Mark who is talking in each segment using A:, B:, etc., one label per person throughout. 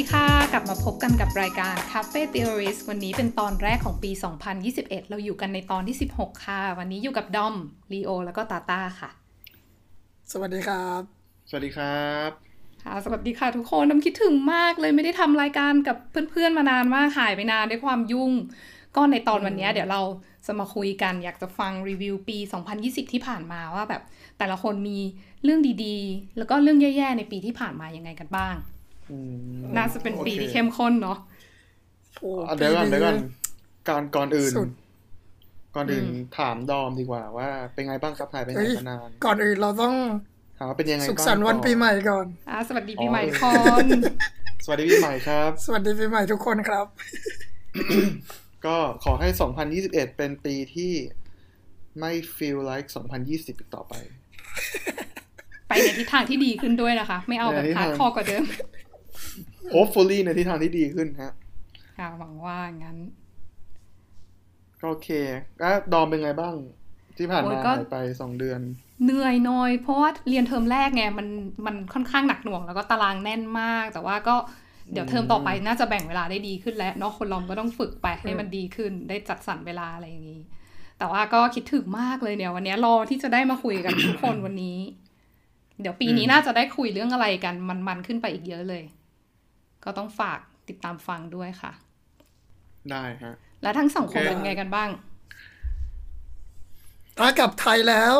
A: ดีค่ะ กลับมาพบกันกับรายการ Cafe Theorist วันนี้เป็นตอนแรกของปี 2021 เราอยู่กันในตอนที่ 16 ค่ะ วันนี้อยู่กับดอมลีโอ แล้วก็ตาตาค่ะ
B: สวัสดีครับ
C: สวัสดีครับ
A: ค่ะสวัสดีค่ะทุกคนน้ำคิดถึงมากเลยไม่ได้ทำรายการกับเพื่อนๆมานานมากหายไปนานด้วยความยุ่ง ก็ในตอนวันนี้เดี๋ยวเราจะมาคุยกันอยากจะฟังรีวิวปี 2020 ที่ผ่านมาว่าแบบแต่ละคนมีเรื่องดีๆ แล้วก็เรื่องแย่ๆในปีที่ผ่านมายังไงกันบ้าง
C: อืม
A: น่าจะเป็นปี
C: โอค
A: ที่เข้มข้นเนาะ
B: โอ้
C: อะเดี๋ยวก่อน
B: ปี
C: เดี๋ยวก่อนก่อนก่อนอื่น
B: สุด
C: ก่อนอื่น
A: อืม
C: ถามดอมดีกว่าว่า เป็นไงบ้างครับหายไปไหน
B: เฮ้ย
C: มานาน
B: ก่อนอื่นเราต้อง
C: ถามว่าเป็นยังไง
B: สุข
C: บ้าง
B: สันต์วัน
C: ก่อ
B: ปีใหม่ก่อน
A: อะสวัสดีปีใหม่
C: อ๋อ
A: ทุกคน
C: สวัสดีปีใหม่ครับ
B: สวัสดีปีใหม่ทุกคนครับ
C: ก็ขอให้ 2021 เป็นปีที่ไม่ feel like 2020 อีกต่อไป
A: ไปในทิศทางที่ดีขึ้นด้วยนะคะ ไม่เอาแบบ
C: ในทิศ
A: ฮา
C: ทาง
A: hardcore กว่าเดิม
C: hopefully ในทิศทางที่ดีขึ้นฮะ
A: ค่ะหวังว่างั้น
C: ก็โอเคก็ดอมเป็นไงบ้าง ที่ผ่าน oh my
A: ก็
C: หายไปสองเดือน
A: เหนื่อยหน่อย เพราะว่าเรียนเทอมแรกไงมันมันค่อนข้างหนักหน่วง แล้วก็ตารางแน่นมาก แต่ว่าก็เดี๋ยวเทอมต่อไปน่าจะแบ่งเวลาได้ดีขึ้นแล้วเนาะคนเราก็ต้องฝึกไปให้มันดีขึ้น ได้จัดสรรเวลาอะไรอย่างนี้ แต่ว่าก็คิดถึงมากเลยเนี่ย วันนี้รอที่จะได้มาคุยกันทุกคนวันนี้ เดี๋ยวปีนี้
C: อืม
A: น่าจะได้คุยเรื่องอะไรกันมันๆขึ้นไปอีกเยอะเลย ก็ต้องฝากติดตามฟังด้วยค่ะ
C: ได้ฮะ
A: แล้วทั้งสองคน
C: โอเค
A: เป็นไงกันบ้าง
B: ตากลับไทยแล้ว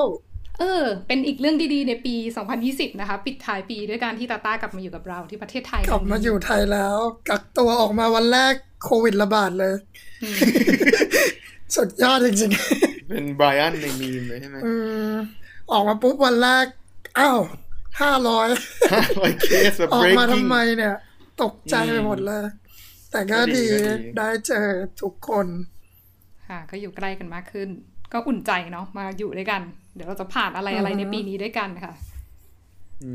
A: เออ เป็นอีกเรื่องดีๆในปี 2020 นะคะ ปิดท้ายปีด้วยการที่ตาต้ากลับมาอยู่กับเราที่ประเทศไทย
B: กลับมาอยู่ไทยแล้ว กักตัวออกมาวันแรกโควิดระบาดเลย
A: อืม
B: สุดยอดจริง
C: เป็นไบรอันในมีมเลยใช่ไหม
B: ๆอืมออกมาปุ๊บวันแรก อ้าวห้าร้อย
C: ร้อยเคสแบบ
B: ออกมา
C: breaking
B: ทำไมเนี่ย ตกใจไปหมดเลย แต่ก็
C: ก็ดี
B: ดี
C: ก็ดี
B: ได้เจอทุกคน
A: ค่ะ ก็อยู่ใกล้กันมากขึ้น ก็อุ่นใจเนาะมาอยู่ด้วยกัน เดี๋ยวเราจะผ่านอะไรอะไร
B: อือฮึ
A: ในปีนี้ด้วยกันค่ะ
C: อื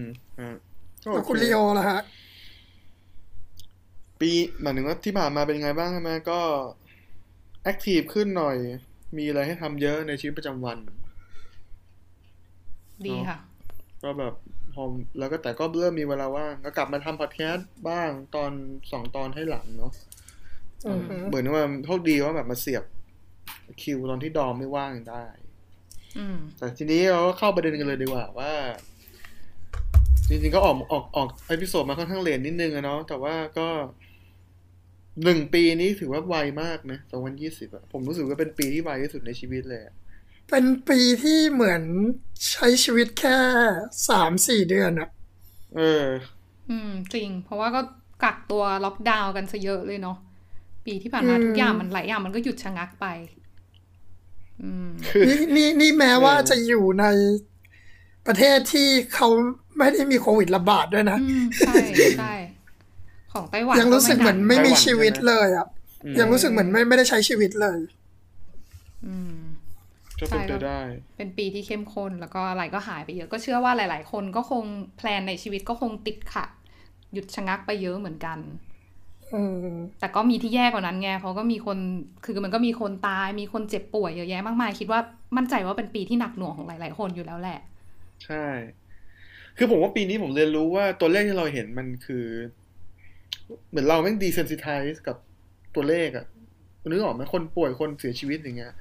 C: มฮะก็
B: แล้ว
C: โอ
B: คุณ
C: เค
B: ลีโอล่ะฮะ
C: ปีหมายถึงว่าที่ผ่านมาเป็นยังไงบ้างใช่ไหมก็แอคทีฟขึ้นหน่อย มีอะไรให้ทำเยอะในชีวิตประจำวัน
A: ดีค่ะ
C: ก็แบบ พอแล้วก็แต่ก็เริ่มมีเวลาว่างก็กลับมาทำพอดแคสต์บ้างตอนสองตอนให้หลังเนาะ
B: อือฮึ
C: เหมือนว่าโชคดีว่าแบบมาเสียบคิวตอนที่ดอมไม่ว่างได้
A: อืม
C: แต่ทีนี้เราก็เข้าประเด็นกันเลยดีกว่าว่า จริงๆก็ออกออกออก episode มาค่อนข้าง late นิดนึงอะเนาะแต่ว่าก็หนึ่งปีนี้ถือว่าไวมากนะสองพันยี่สิบอะผมรู้สึกว่า่าเป็นปีที่ไวที่สุดในชีวิตเลยอะ
B: เป็นปีที่เหมือนใช้ชีวิตแค่สามสี่เดือนอะ
C: เออ
A: อืม จริง เพราะว่าก็กักตัวล็อกดาวน์กันซะเยอะเลยเนาะปีที่ผ่านมาทุกอย่างมันหลายอย่างมันก็หยุดชะงักไปอืม
C: คือ
B: นี่นี่นี่แม้ว่า
C: เออ
B: จะอยู่ในประเทศที่เขาไม่ได้มีโควิดระบาดด้วยนะ
A: อืมใช่ใช่ของไต้หวัน
B: ยังรู้สึกเหมือนไม่มี
C: ไต้หวัน
B: ชีวิต
C: ใช่ไหม
B: เลยอะ
C: อืม
B: ยังรู้สึกเหมือนไม่ไม่ได้ใช้ชีวิตเลย
A: อืม
C: ก็เป็นไป
A: ใช่
C: ได้
A: เป็นปีที่เข้มข้นแล้วก็อะไรก็หายไปเยอะ ก็เชื่อว่าหลาย ๆ คนก็คงแพลนในชีวิตก็คงติดขัด หยุดชะงักไปเยอะเหมือนกัน
B: อืม
A: แต่ก็มีที่แย่กว่านั้นไงเพราะก็มีคนคือมันก็มีคนตาย มีคนเจ็บป่วยเยอะแยะมากมาย คิดว่ามั่นใจว่าเป็นปีที่หนักหน่วงของหลาย ๆ คนอยู่แล้วแหละ
C: ใช่ คือผมว่าปีนี้ผมเรียนรู้ว่าตัวเลขที่เราเห็นมันคือ เหมือนเราแม่งดีเซนซิไทส์กับตัวเลขอะนึกออกไหมคนป่วยคนเสียชีวิตอย่างเงี้ย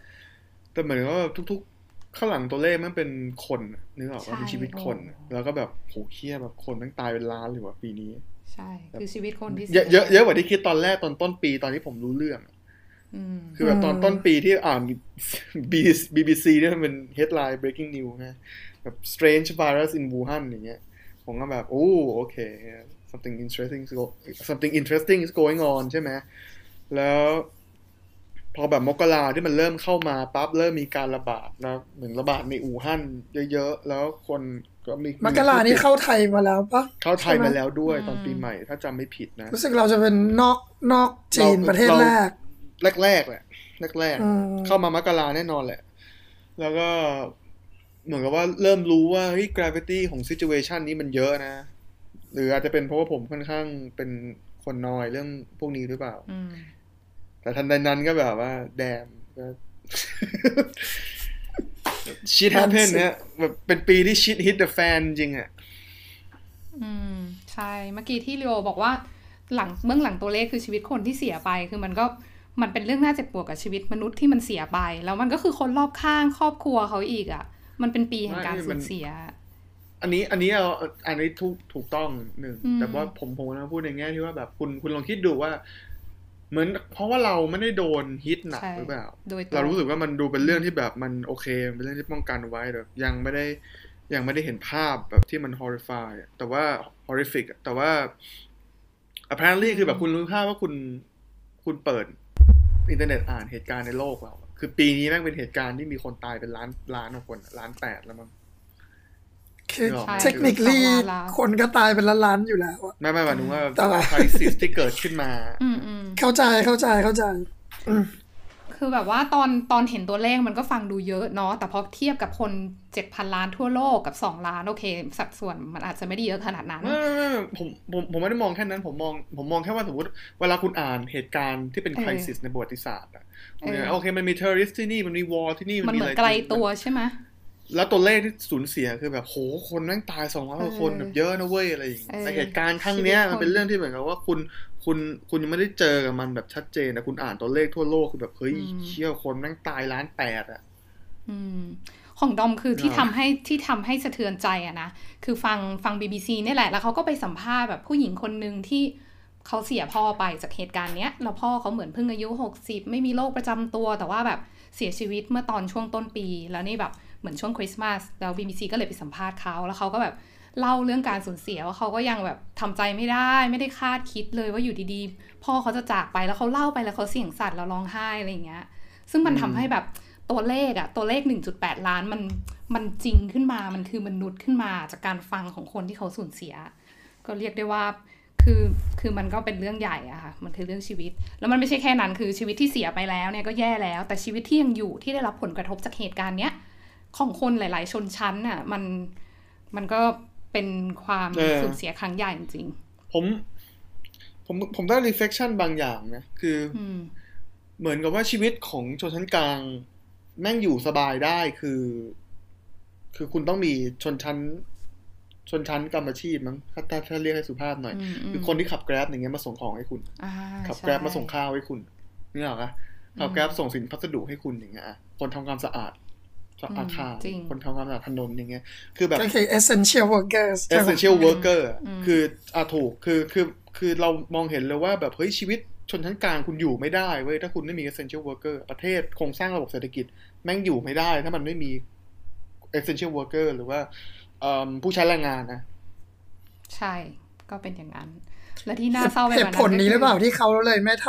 C: แต่เหมือนว่าทุก ๆ ข้างหลังตัวเลขมันเป็นคนอะนึกออกว่า
A: ใช่
C: เป็นชีวิตคนอะ
A: โอ้
C: แล้วก็แบบโหเครียดแบบคนแม่งตายเป็นล้านเลยว่ะปีนี้
A: ใช่ คือชีวิตคนที่
C: เยอะเยอะเยอะกว่าที่คิดตอนแรกตอนต้นปีตอนที่ผมรู้เรื่องอะ
A: อืม
C: คือแบบตอน
B: อืม
C: ต้นปีที่อ่าน BBC เนี่ยมันเป็น headline breaking news นะแบบ strange virus in Wuhan อย่างเงี้ย ผมก็แบบ โอ้โอเค something interesting is go- something interesting is going on ใช่ไหมแล้ว พอแบบมกราที่มันเริ่มเข้ามาปั๊บเริ่มมีการระบาดแล้วเหมือนระบาดในอู่ฮั่นเยอะๆ แล้วคนก็มี
B: มกรานี่เข้าไทยมาแล้วปะ
C: เข้าไทย
B: ใช่ไหม
C: มาแล้วด้วย
A: อืม
C: ตอนปีใหม่ถ้าจำไม่ผิดนะ
B: รู้สึกเราจะเป็นนอกนอกจีน
C: เรา
B: ประเทศ
C: เรา
B: แรก
C: แรกๆแหละแรก
B: อืม
C: ๆเข้ามามกราแน่นอนแหละ แล้วก็เหมือนกับว่าเริ่มรู้ว่าเฮ้ย gravity ของ situation นี้มันเยอะนะ หรืออาจจะเป็นเพราะว่าผมค่อนข้างเป็นคนนอยเรื่องพวกนี้หรือเปล่า
A: อืม
C: แต่ทันใดนั้นก็แบบว่า แดมก็ shit happen เนี่ยแบบเป็นปีที่ shit hit the fan จริงอะ
A: อืม ใช่ เมื่อกี้ที่เรียวบอกว่า หลังเบื้องหลังตัวเลขคือชีวิตคนที่เสียไป คือมันก็มันเป็นเรื่องน่าเจ็บปวดกับชีวิตมนุษย์ที่มันเสียไป แล้วมันก็คือคนรอบข้างครอบครัวเขาอีกอะ่ะ มันเป็นปีแห่งการสูญเสีย
C: อันนี้ อันนี้เอาอันนี้ถูกถูกต้องหนึ่ง
A: อืม
C: แต่ว่าผมผมนะพูดในแง่ที่ว่าแบบคุณคุณลองคิดดูว่า เหมือนเพราะว่าเราไม่ได้โดนฮิตหนัก
A: ใช่
C: หรือเปล่า
A: โดยตง
C: เรารู้สึกว่ามันดูเป็นเรื่องที่แบบมันโอเคมันเป็นเรื่องที่ป้องกันไว้แต่ยังไม่ได้ยังไม่ได้เห็นภาพแบบที่มัน horrify อะแต่ว่า horrific อะแต่ว่า apparently คือแบบคุณรู้ภาพว่าคุณคุณเปิดอินเทอร์เน็ตอ่านเหตุการณ์ในโลกเราอะคือปีนี้แม่งเป็นเหตุการณ์ที่มีคนตายเป็นล้านล้านกว่าคนอะล้านแปดแล้วมั้ง
B: คือ
C: ใช่
B: เทคนิคลี่
A: สองล้านแล้ว
B: คนก็ตายเป็นล้านๆอยู่แล้วอะ
C: ไม่ไม่หมายถึงว่า
B: แต่ว่า
C: crisis ที่เกิดขึ้นมา
A: อืมอืม
B: เข้าใจเข้าใจเข้าใจ
A: คือแบบว่าตอนตอนเห็นตัวเลขมันก็ฟังดูเยอะเนาะแต่พอเทียบกับคนเจ็ดพันล้านทั่วโลกกับสองล้าน โอเค สัดส่วนมันอาจจะไม่ได้เยอะขนาดนั้น
C: ไม่ไม่ไม่ผมผมผมไม่ได้มองแค่นั้น ผมมองผมมองแค่ว่าสมมติเวลาคุณอ่านเหตุการณ์ที่เป็น
A: เออ
C: crisis ในประวัติศาสตร์อะ
A: เออ
C: โอเคมันมี terrorist ที่นี่มันมี war ที่นี่
A: มันเหมือนะ
C: ร
A: ไกลตัวใช่ไหม
C: แล้วตัวเลขที่สูญเสียคือแบบโหคนแม่งตายสองร้อยกว่าคน
A: เออ
C: แบบเยอะนะเว้ยอะไรอย่างเงี้ย
A: เออ
C: แต่เหตุการณ์ครั้งเนี้ย
A: ชีวิตคน
C: มันเป็นเรื่องที่เหมือนกับว่าคุณคุณคุณยังไม่ได้เจอกับมันแบบชัดเจนนะคุณอ่านตัวเลขทั่วโลกคือแบบเฮ้ยเชี่ยคนแม่งตายล้านแปดอะ
A: อืมของดอมคือที่
C: อ่า
A: ทำให้ที่ทำให้สะเทือนใจอะนะคือฟังฟัง BBC เนี่ยแหละ แล้วเขาก็ไปสัมภาษณ์แบบผู้หญิงคนหนึ่งที่เขาเสียพ่อไปจากเหตุการณ์เนี้ยแล้วพ่อเขาเหมือนเพิ่งอายุ 60 ไม่มีโรคประจำตัว แต่ว่าแบบเสียชีวิตเมื่อตอนช่วงต้นปี แล้วนี่แบบ เหมือนช่วงคริสต์มาสแล้ว BBC ก็เลยไปสัมภาษณ์เขาแล้วเขาก็แบบเล่าเรื่องการสูญเสียว่าเขาก็ยังแบบทำใจไม่ได้ ไม่ได้คาดคิดเลยว่าอยู่ดีๆ พ่อเขาจะจากไปแล้วเขาเล่าไปแล้วเขาเสียงสั่นแล้วร้องไห้อะไรอย่างเงี้ย ซึ่งมันทำให้แบบตัวเลขอะตัวเลข 1.8 ล้านมันมันจริงขึ้นมามันคือมนุษย์ขึ้นมาจากการฟังของคนที่เขาสูญเสีย ก็เรียกได้ว่าคือคือมันก็เป็นเรื่องใหญ่อะค่ะมันคือเรื่องชีวิต แล้วมันไม่ใช่แค่นั้นคือชีวิตที่เสียไปแล้วเนี่ยก็แย่แล้ว แต่ชีวิตที่ยังอยู่ที่ได้รับผลกระทบจากเหตุการณ์เนี้ย ของคนหลาย ๆ ชนชั้นน่ะ มันมันก็เป็นความ
C: เออ
A: สูญเสียครั้งใหญ่จริง
C: ผมผมผมได้ reflection บางอย่างนะ คือ
A: ๆอืม
C: เหมือนกับว่าชีวิตของชนชั้นกลาง แม่งอยู่สบายได้คือ คือคุณต้องมีชนชั้น ชนชั้นกรรมอาชีพมั้งถ้าถ้าถ้าเรียกให้สุภาพหน่อย
A: อืมอืม
C: คือคนที่ขับแกร็บอย่างเงี้ยมาส่งของให้คุณ
A: อ่า
C: ขับ
A: ใช่
C: แกร็บมาส่งข้าวให้คุณนี่หรอกอะขับแกร็บส่งสินพัสดุให้คุณอย่างเงี้ยอะคนทำความสะอาด อาคาร
A: จริง
C: คนทำความสะอาดถนนอย่างเงี้ย คือแบบ
B: ก็คือ essential workers ใช่ไหม
C: essential worker อะ
A: อืม
C: คืออะถูกคือคือคือเรามองเห็นเลยว่าแบบเฮ้ยชีวิตชนชั้นกลางคุณอยู่ไม่ได้เว้ยถ้าคุณไม่มี essential worker ประเทศโครงสร้างระบบเศรษฐกิจ แม่งอยู่ไม่ได้ ถ้ามันไม่มี essential worker หรือว่าเอิ่มผู้ใช้แรงงานนะ
A: ใช่ก็เป็นอย่างนั้น และที่น่าเศร้าไป
B: เห
A: กว่า
B: ตุ
A: นั้น
B: ผลนี้หรือเปล่า
A: ก็คื
B: ที่เขาเลยไม่ท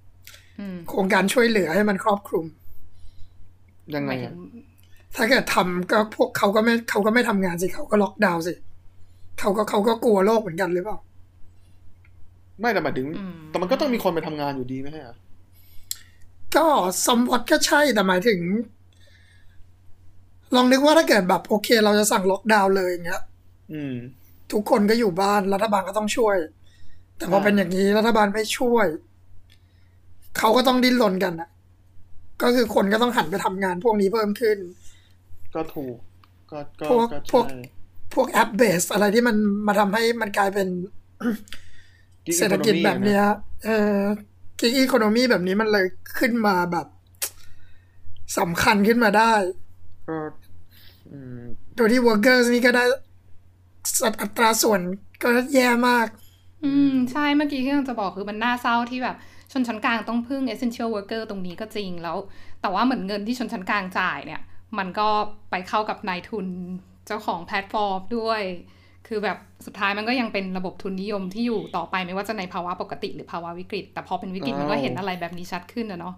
B: ำ
A: อืม
B: โครงการช่วยเหลือให้มันครอบคลุม
C: ยัง
A: ห
C: ไง
A: มาย ถึ
C: อะ
A: ง
B: ถ้าเกิดทำก็พวกเขาก็ไม่เขาก็ไม่ทำงานสิเขาก็ล็อกดาวน์สิเขาก็เขาก็กลัวโรคเหมือนกันหรือเปล่า
C: ไม่แต่หมายถึง
A: อืม
C: แต่มันก็ต้องมีคนไปทำงานอยู่ดีไหมฮะ
B: ก็สมวัดก็ใช่แต่หมายถึง ลองนึกว่าถ้าเกิดแบบโอเค เราจะสั่งล็อกดาวน์เลยอย่างเงี้ย
C: อืม
B: ทุกคนก็อยู่บ้านรัฐบาลก็ต้องช่วย แต่พอ
C: ใช่
B: เป็นอย่างนี้รัฐบาลไม่ช่วย เขาก็ต้องดิ้นรนกันนะก็คือคนก็ต้องหันไปทำงานพวกนี้เพิ่มขึ้น
C: ก็ถูก ก็ก็
B: พวก
C: ก็
B: พวก
C: ใช่
B: พวกแอปเบสอะไรที่มันมาทำให้มันกลายเป็น
C: Gig
B: เศรษฐกิจ
C: economy
B: แบบเนี้ยเออกิกอีโคโนมีแบบนี้มันเลยขึ้นมาแบบสำคัญขึ้นมาได้
C: ก็อืม
B: โดยที่ workers นี่ก็ได้อัตราส่วนก็แย่มาก
A: อืม ใช่เมื่อกี้ที่เราจะบอกคือมันน่าเศร้าที่แบบชนชั้นกลางต้องพึ่ง essential worker ตรงนี้ก็จริงแล้ว แต่ว่าเหมือนเงินที่ชนชั้นกลางจ่ายเนี่ย มันก็ไปเข้ากับนายทุนเจ้าของแพลตฟอร์มด้วย คือแบบสุดท้ายมันก็ยังเป็นระบบทุนนิยมที่อยู่ต่อไปไม่ว่าจะในภาวะปกติหรือภาวะวิกฤต แต่พอเป็นวิกฤตมันก็เห็นอะไรแบบนี้ชัดขึ้นนะเนาะ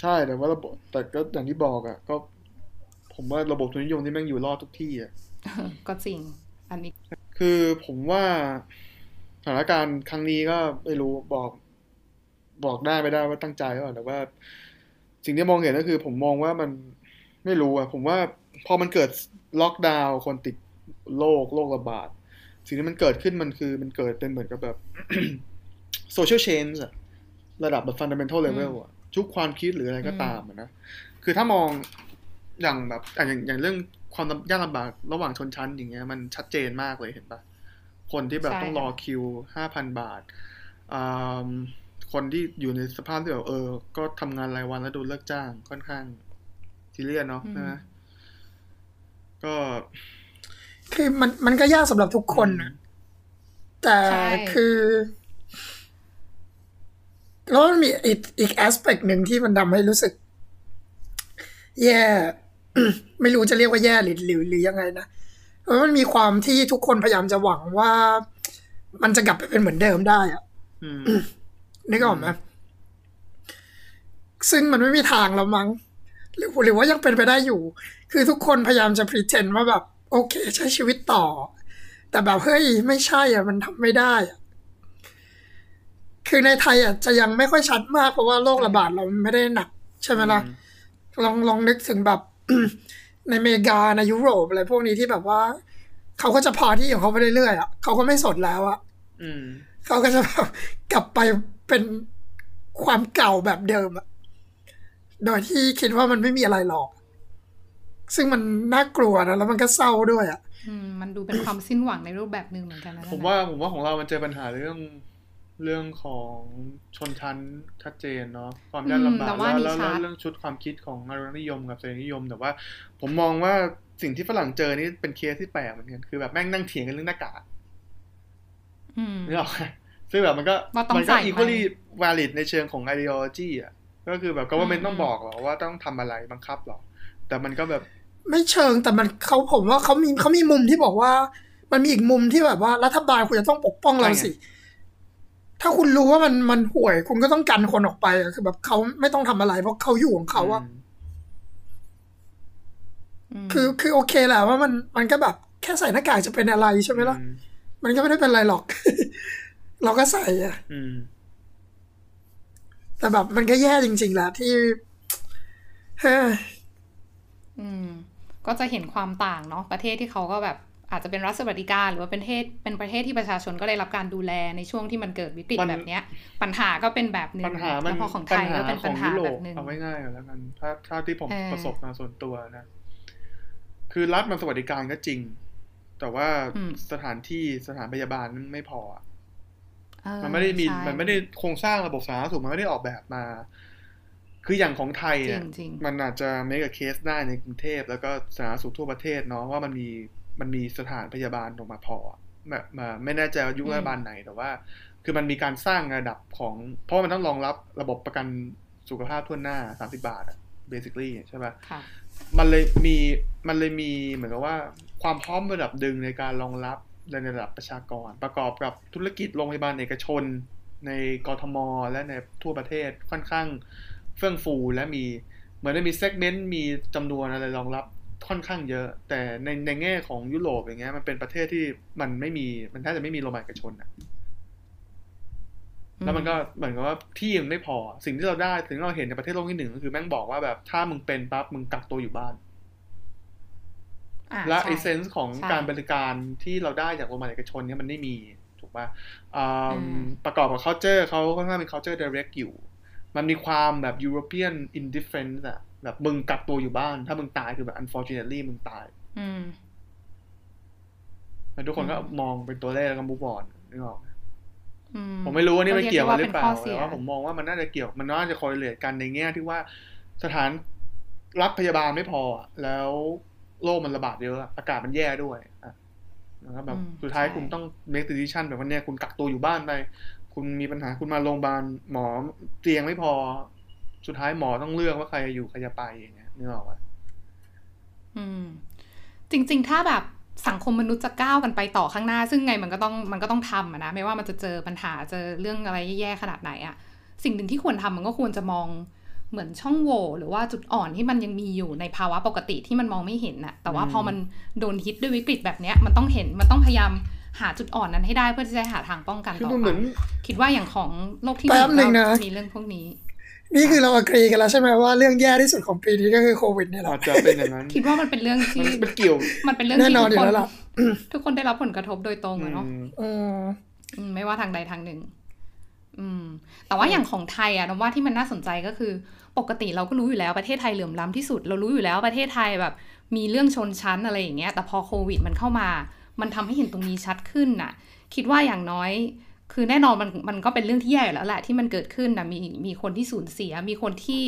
C: ใช่แต่ว่าระบบแต่ก็อย่างที่บอกอะก็ ผมว่าระบบทุนนิยมที่แม่งอยู่รอดทุกที่อะ
A: ก็จริง อันนี้
C: คือผมว่าสถานการณ์ครั้งนี้ก็ไม่รู้บอกบอกได้ไม่ได้ว่าตั้งใจหรือเปล่าแต่ว่า สิ่งที่มองเห็นก็คือ ผมมองว่ามัน ไม่รู้อะผมว่าพอมันเกิดล็อกดาวน์คนติดโรคโรคระบาด สิ่งที่มันเกิดขึ้นมันคือมันเกิดเป็นเหมือนกับแบบ social change อะระดับแบบ fundamental level อะทุกความคิดหรืออะไรก็ตามอะนะคือถ้ามองอย่างแบบอะอย่างอย่างเรื่องความยากลำบากระหว่างชนชั้นอย่างเงี้ย มันชัดเจนมากเลยเห็นปะคนที่แบบ
A: ใช่
C: ต้องรอคิวห้าพันบาทอ่าคนที่อยู่ในสภาพที่แบบเออ ก็ทำงานรายวันแล้วโดนเลิกจ้างค่อนข้าง ซีเรียสเนาะ
A: อืม
C: นะก็
B: คือมันมันก็ยากสำหรับทุกคนนะแต่
A: ใช่
B: คือแล้วมันมีอีกอีกแอสเปกหนึ่งที่มันทำให้รู้สึก แย่ ไม่รู้จะเรียกว่าแย่หรือหรือหรือยังไงนะเพราะมันมีความที่ทุกคนพยายามจะหวังว่า มันจะกลับไปเป็นเหมือนเดิมได้อะ
C: อืม
B: นึกออกไหมซึ่งมันไม่มีทางแล้วมั้ง หรือหรือว่ายังเป็นไปได้อยู่ คือทุกคนพยายามจะ pretend ว่าแบบ โอเค ใช้ชีวิตต่อ แต่แบบเฮ้ยไม่ใช่อะมันทำไม่ได้อะคือในไทยอะจะยังไม่ค่อยชัดมากเพราะว่าโรคระบาดเราไม่ได้หนัก ใช่ไหมล่ะลองลองนึกถึงแบบในอเมริกาในยุโรปอะไรพวกนี้ที่แบบว่า เขาก็จะพาที่ของเขาไปเรื่อยๆอะเขาก็ไม่สนแล้วอะ
C: อืม
B: เขาก็จะแบบกลับไปเป็นความเก่าแบบเดิมอะ โดยที่คิดว่ามันไม่มีอะไรหรอก ซึ่งมันน่ากลัวนะแล้วมันก็เศร้าด้วยอะ
A: อืมมันดูเป็นความสิ้นหวังในรูปแบบหนึ่งเหมือนกันนะ
C: ผมว่าผมว่าของเรามันเจอปัญหาเรื่องเรื่องของชนชั้นชัดเจนเนาะความยากลำบาก
A: แต่ว่า
C: แล้ว
A: นี่
C: แล้ว
A: ชั
C: แล้ว
A: ด
C: เรื่องชุดความคิดของอนุรักษนิยมกับเสรีนิยม แต่ว่า ผมมองว่าสิ่งที่ฝรั่งเจอนี่เป็นเคสที่แปลกเหมือนกันคือแบบแม่งนั่งเถียงกันเรื่องหน้ากาก
A: อืม
C: นึกออกไหมซึ่งแบบมันก็
A: ว่าต้อง
C: มัก็
A: ใส่ไหม
C: equally valid ในเชิงของ ideology อะ ก็คือแบบ government
A: อืม
C: ต้องบอกหรอว่าต้องทำอะไรบังคับหรอ แต่มันก็แบบ
B: ไม่เชิงแต่มันเขาผมว่าเขามีเขามีมุมที่บอกว่า มันมีอีกมุมที่แบบว่ารัฐบาลคุณจะต้องปกป้องเราสิถ้าคุณรู้ว่ามันมันห่วย คุณก็ต้องกันคนออกไปอะคือแบบเขาไม่ต้องทำอะไร เพราะเขาอยู่ของเขาอะ
A: ม
B: คือคือโอเคแหละว่ามันมันก็แบบแค่ใส่หน้ากากจะเป็นอะไรใช่ไหมล่ะ
C: อืม
B: มันก็ไม่ได้เป็นอะไรหรอก เราก็ใส่อะ
C: อืม
B: แต่แบบมันก็แย่จริง ๆแหละที่เฮ้ย
A: อืม ก็จะเห็นความต่างเนาะประเทศที่เขาก็แบบอาจจะเป็นรัฐสวัสดิการหรือว่าเป็นประเทศเป็นประเทศที่ประชาชนก็ได้รับการดูแลในช่วงที่มันเกิดวิกฤต
C: มัน
A: แบบเนี้ย ปัญหาก็เป็นแบบหนึ่ง
C: ปัญหามัน
A: แล้วพอของไท
C: ปัญ
A: ย
C: หา
A: ก็เป็น
C: ข
A: ปั
C: อ
A: ญ
C: ง
A: หา
C: ยุโร
A: แบ
C: ป
A: บหนึ่ง
C: เอาไว้ง่ายๆก่อนแล้วกันถ้าถ้าที่ผม
A: เออ
C: ประสบมาส่วนตัวนะคือรัฐมันสวัสดิการก็จริง แต่ว่า
A: อืม
C: สถานที่สถานพยาบาลมันไม่พออะ
A: เออ
C: มันไม่ได้มี
A: ใช่
C: มันไม่ได้โครงสร้างระบบสาธารณสุขมันไม่ได้ออกแบบมา คืออย่างของไทย
A: จริ
C: อะ
A: งจริง
C: มันอาจจะเมกะเคสได้ในกรุงเทพแล้วก็สาธารณสุขทั่วประเทศเนาะว่ามันมีมันมีสถานพยาบาลออกมาพออะแบบมาไม่แน่ใจว่ายุครัฐบาลไหนแต่ว่า คือมันมีการสร้างระดับของ เพราะว่ามันต้องรองรับระบบประกันสุขภาพทั่วหน้าสามสิบาทอะ basically ใช่ปะ
A: ค่ะ
C: มันเลยมีมันเลยมีเหมือนกับว่า ความพร้อมระดับดึงในการรองรับ ในระดับประชากร ประกอบกับธุรกิจโรงพยาบาลเอกชน ในกทม และในทั่วประเทศค่อนข้างเฟื่องฟูและมีเหมือนได้มีเซกเมนต์มีจำนวนอะไรรองรับค่อนข้างเยอะ แต่ในในแง่ของยุโรปอย่างเงี้ยมันเป็นประเทศที่มันไม่มีมันแทบจะไม่มีโรงพยาบาลเอกชนอะแล้วมันก็เหมือนกับว่าที่ยังไม่พอสิ่งที่เราได้สิ่งที่เราเห็นในประเทศโลกที่หนึ่งก็คือแม่งบอกว่าแบบถ้ามึงเป็นปั๊บมึงกักตัวอยู่บ้าน
A: อ่า
C: และ
A: ใช่
C: ไอเซนส์ของ
A: ใช่
C: การบริการที่เราได้จากโรงพยาบาลเอกชนเนี่ยมันไม่มีถูกป่ะอืม
A: อืม
C: ประกอบกับ culture เขาค่อนข้างเป็น culture direct อยู่ มันมีความแบบ European indifference อะแบบมึงกักตัวอยู่บ้าน ถ้ามึงตายคือแบบ unfortunately มึงตาย
A: อืม
C: แล้วทุกคนก็
A: อืม
C: มองเป็นตัวเลขแล้วก็มูฟออนนึกออกไหม
A: อื
C: ผมไม่รู้ว่านี่มันเกี่ยวกันหรือเปล่า
A: ก็รียกได้ว่าเป็นข้อเสี
C: แต่
A: ย
C: ว่าผมมองว่ามันน่าจะเกี่ยว มันน่าจะคอ r e l a t e กันในแง่ที่ว่าสถานรับพยาบาลไม่พออะแล้ว โรคมันระบาดเยอะอะอากาศมันแย่ด้วยอะแล้วแบบ
A: อืม
C: สุดท้าย
A: ใช่
C: คุณต้อง make decision แบบว่าเนี่ยคุณกักตัวอยู่บ้านไปคุณมีปัญหาคุณมาโรงพยาบาลหมอเตียงไม่พอ สุดท้ายหมอต้องเลือกว่าใครจะอยู่ใครจะไปอย่างเงี้ยนึกออกปะ
A: อืม จริง ๆ ถ้าแบบสังคมมนุษย์จะก้าวกันไปต่อข้างหน้า ซึ่งไงมันก็ต้องมันก็ต้องทำอะนะไม่ว่ามันจะเจอปัญหาเจอเรื่องอะไรแย่ๆขนาดไหนอะสิ่งหนึ่งที่ควรทำมันก็ควรจะมอง เหมือนช่องโหว่หรือว่าจุดอ่อนที่มันยังมีอยู่ในภาวะปกติที่มันมองไม่เห็นน่ะ แต่ว่าพอมันโดนฮิตด้วยวิกฤตแบบเนี้ยมันต้องเห็นมันต้องพยายามหาจุดอ่อนนั้นให้ได้เพื่อที่จะหาทางป้องกัน
C: คือ
A: ต่อ
C: มัน
A: ไป
C: เหมือน
A: คิดว่าอย่างของโลกที่
B: แป๊บหนึ่งนะ
A: ก็มีเรื่องพวกนี้
B: นี่คือเราอกรีกันแล้วใช่ไหมว่าเรื่องแย่ที่สุดของปีนี้ก็คือโควิดเนี่ยแหละ
C: อาจจะเป็นอย่างนั้น
A: คิดว่ามันเป็นเรื่องที่
C: มันเป็นเกี่ยว
A: มันเป็นเรื่อง
B: แน่
A: ที่
B: นอน
A: ทุก
B: อยู่
A: คน
B: แล้วล่ะ
A: ทุกคนได้รับผลกระทบโดยตรงอะเนาะ
C: อืม
B: อืม
A: อืมไม่ว่าทางใดทางหนึ่ง อืม แต่ว่าอย่างของไทยอะน้ำว่าที่มันน่าสนใจก็คือ ปกติเราก็รู้อยู่แล้วประเทศไทยเหลื่อมล้ำที่สุด เรารู้อยู่แล้วประเทศไทยแบบ มีเรื่องชนชั้นอะไรอย่างเงี้ยแต่พอโควิดมันเข้ามา มันทำให้เห็นตรงนี้ชัดขึ้นน่ะ คิดว่าอย่างน้อย คือแน่นอนมันมันก็เป็นเรื่องที่แย่อยู่แล้วแหละที่มันเกิดขึ้นนะมีมีคนที่สูญเสีย มีคนที่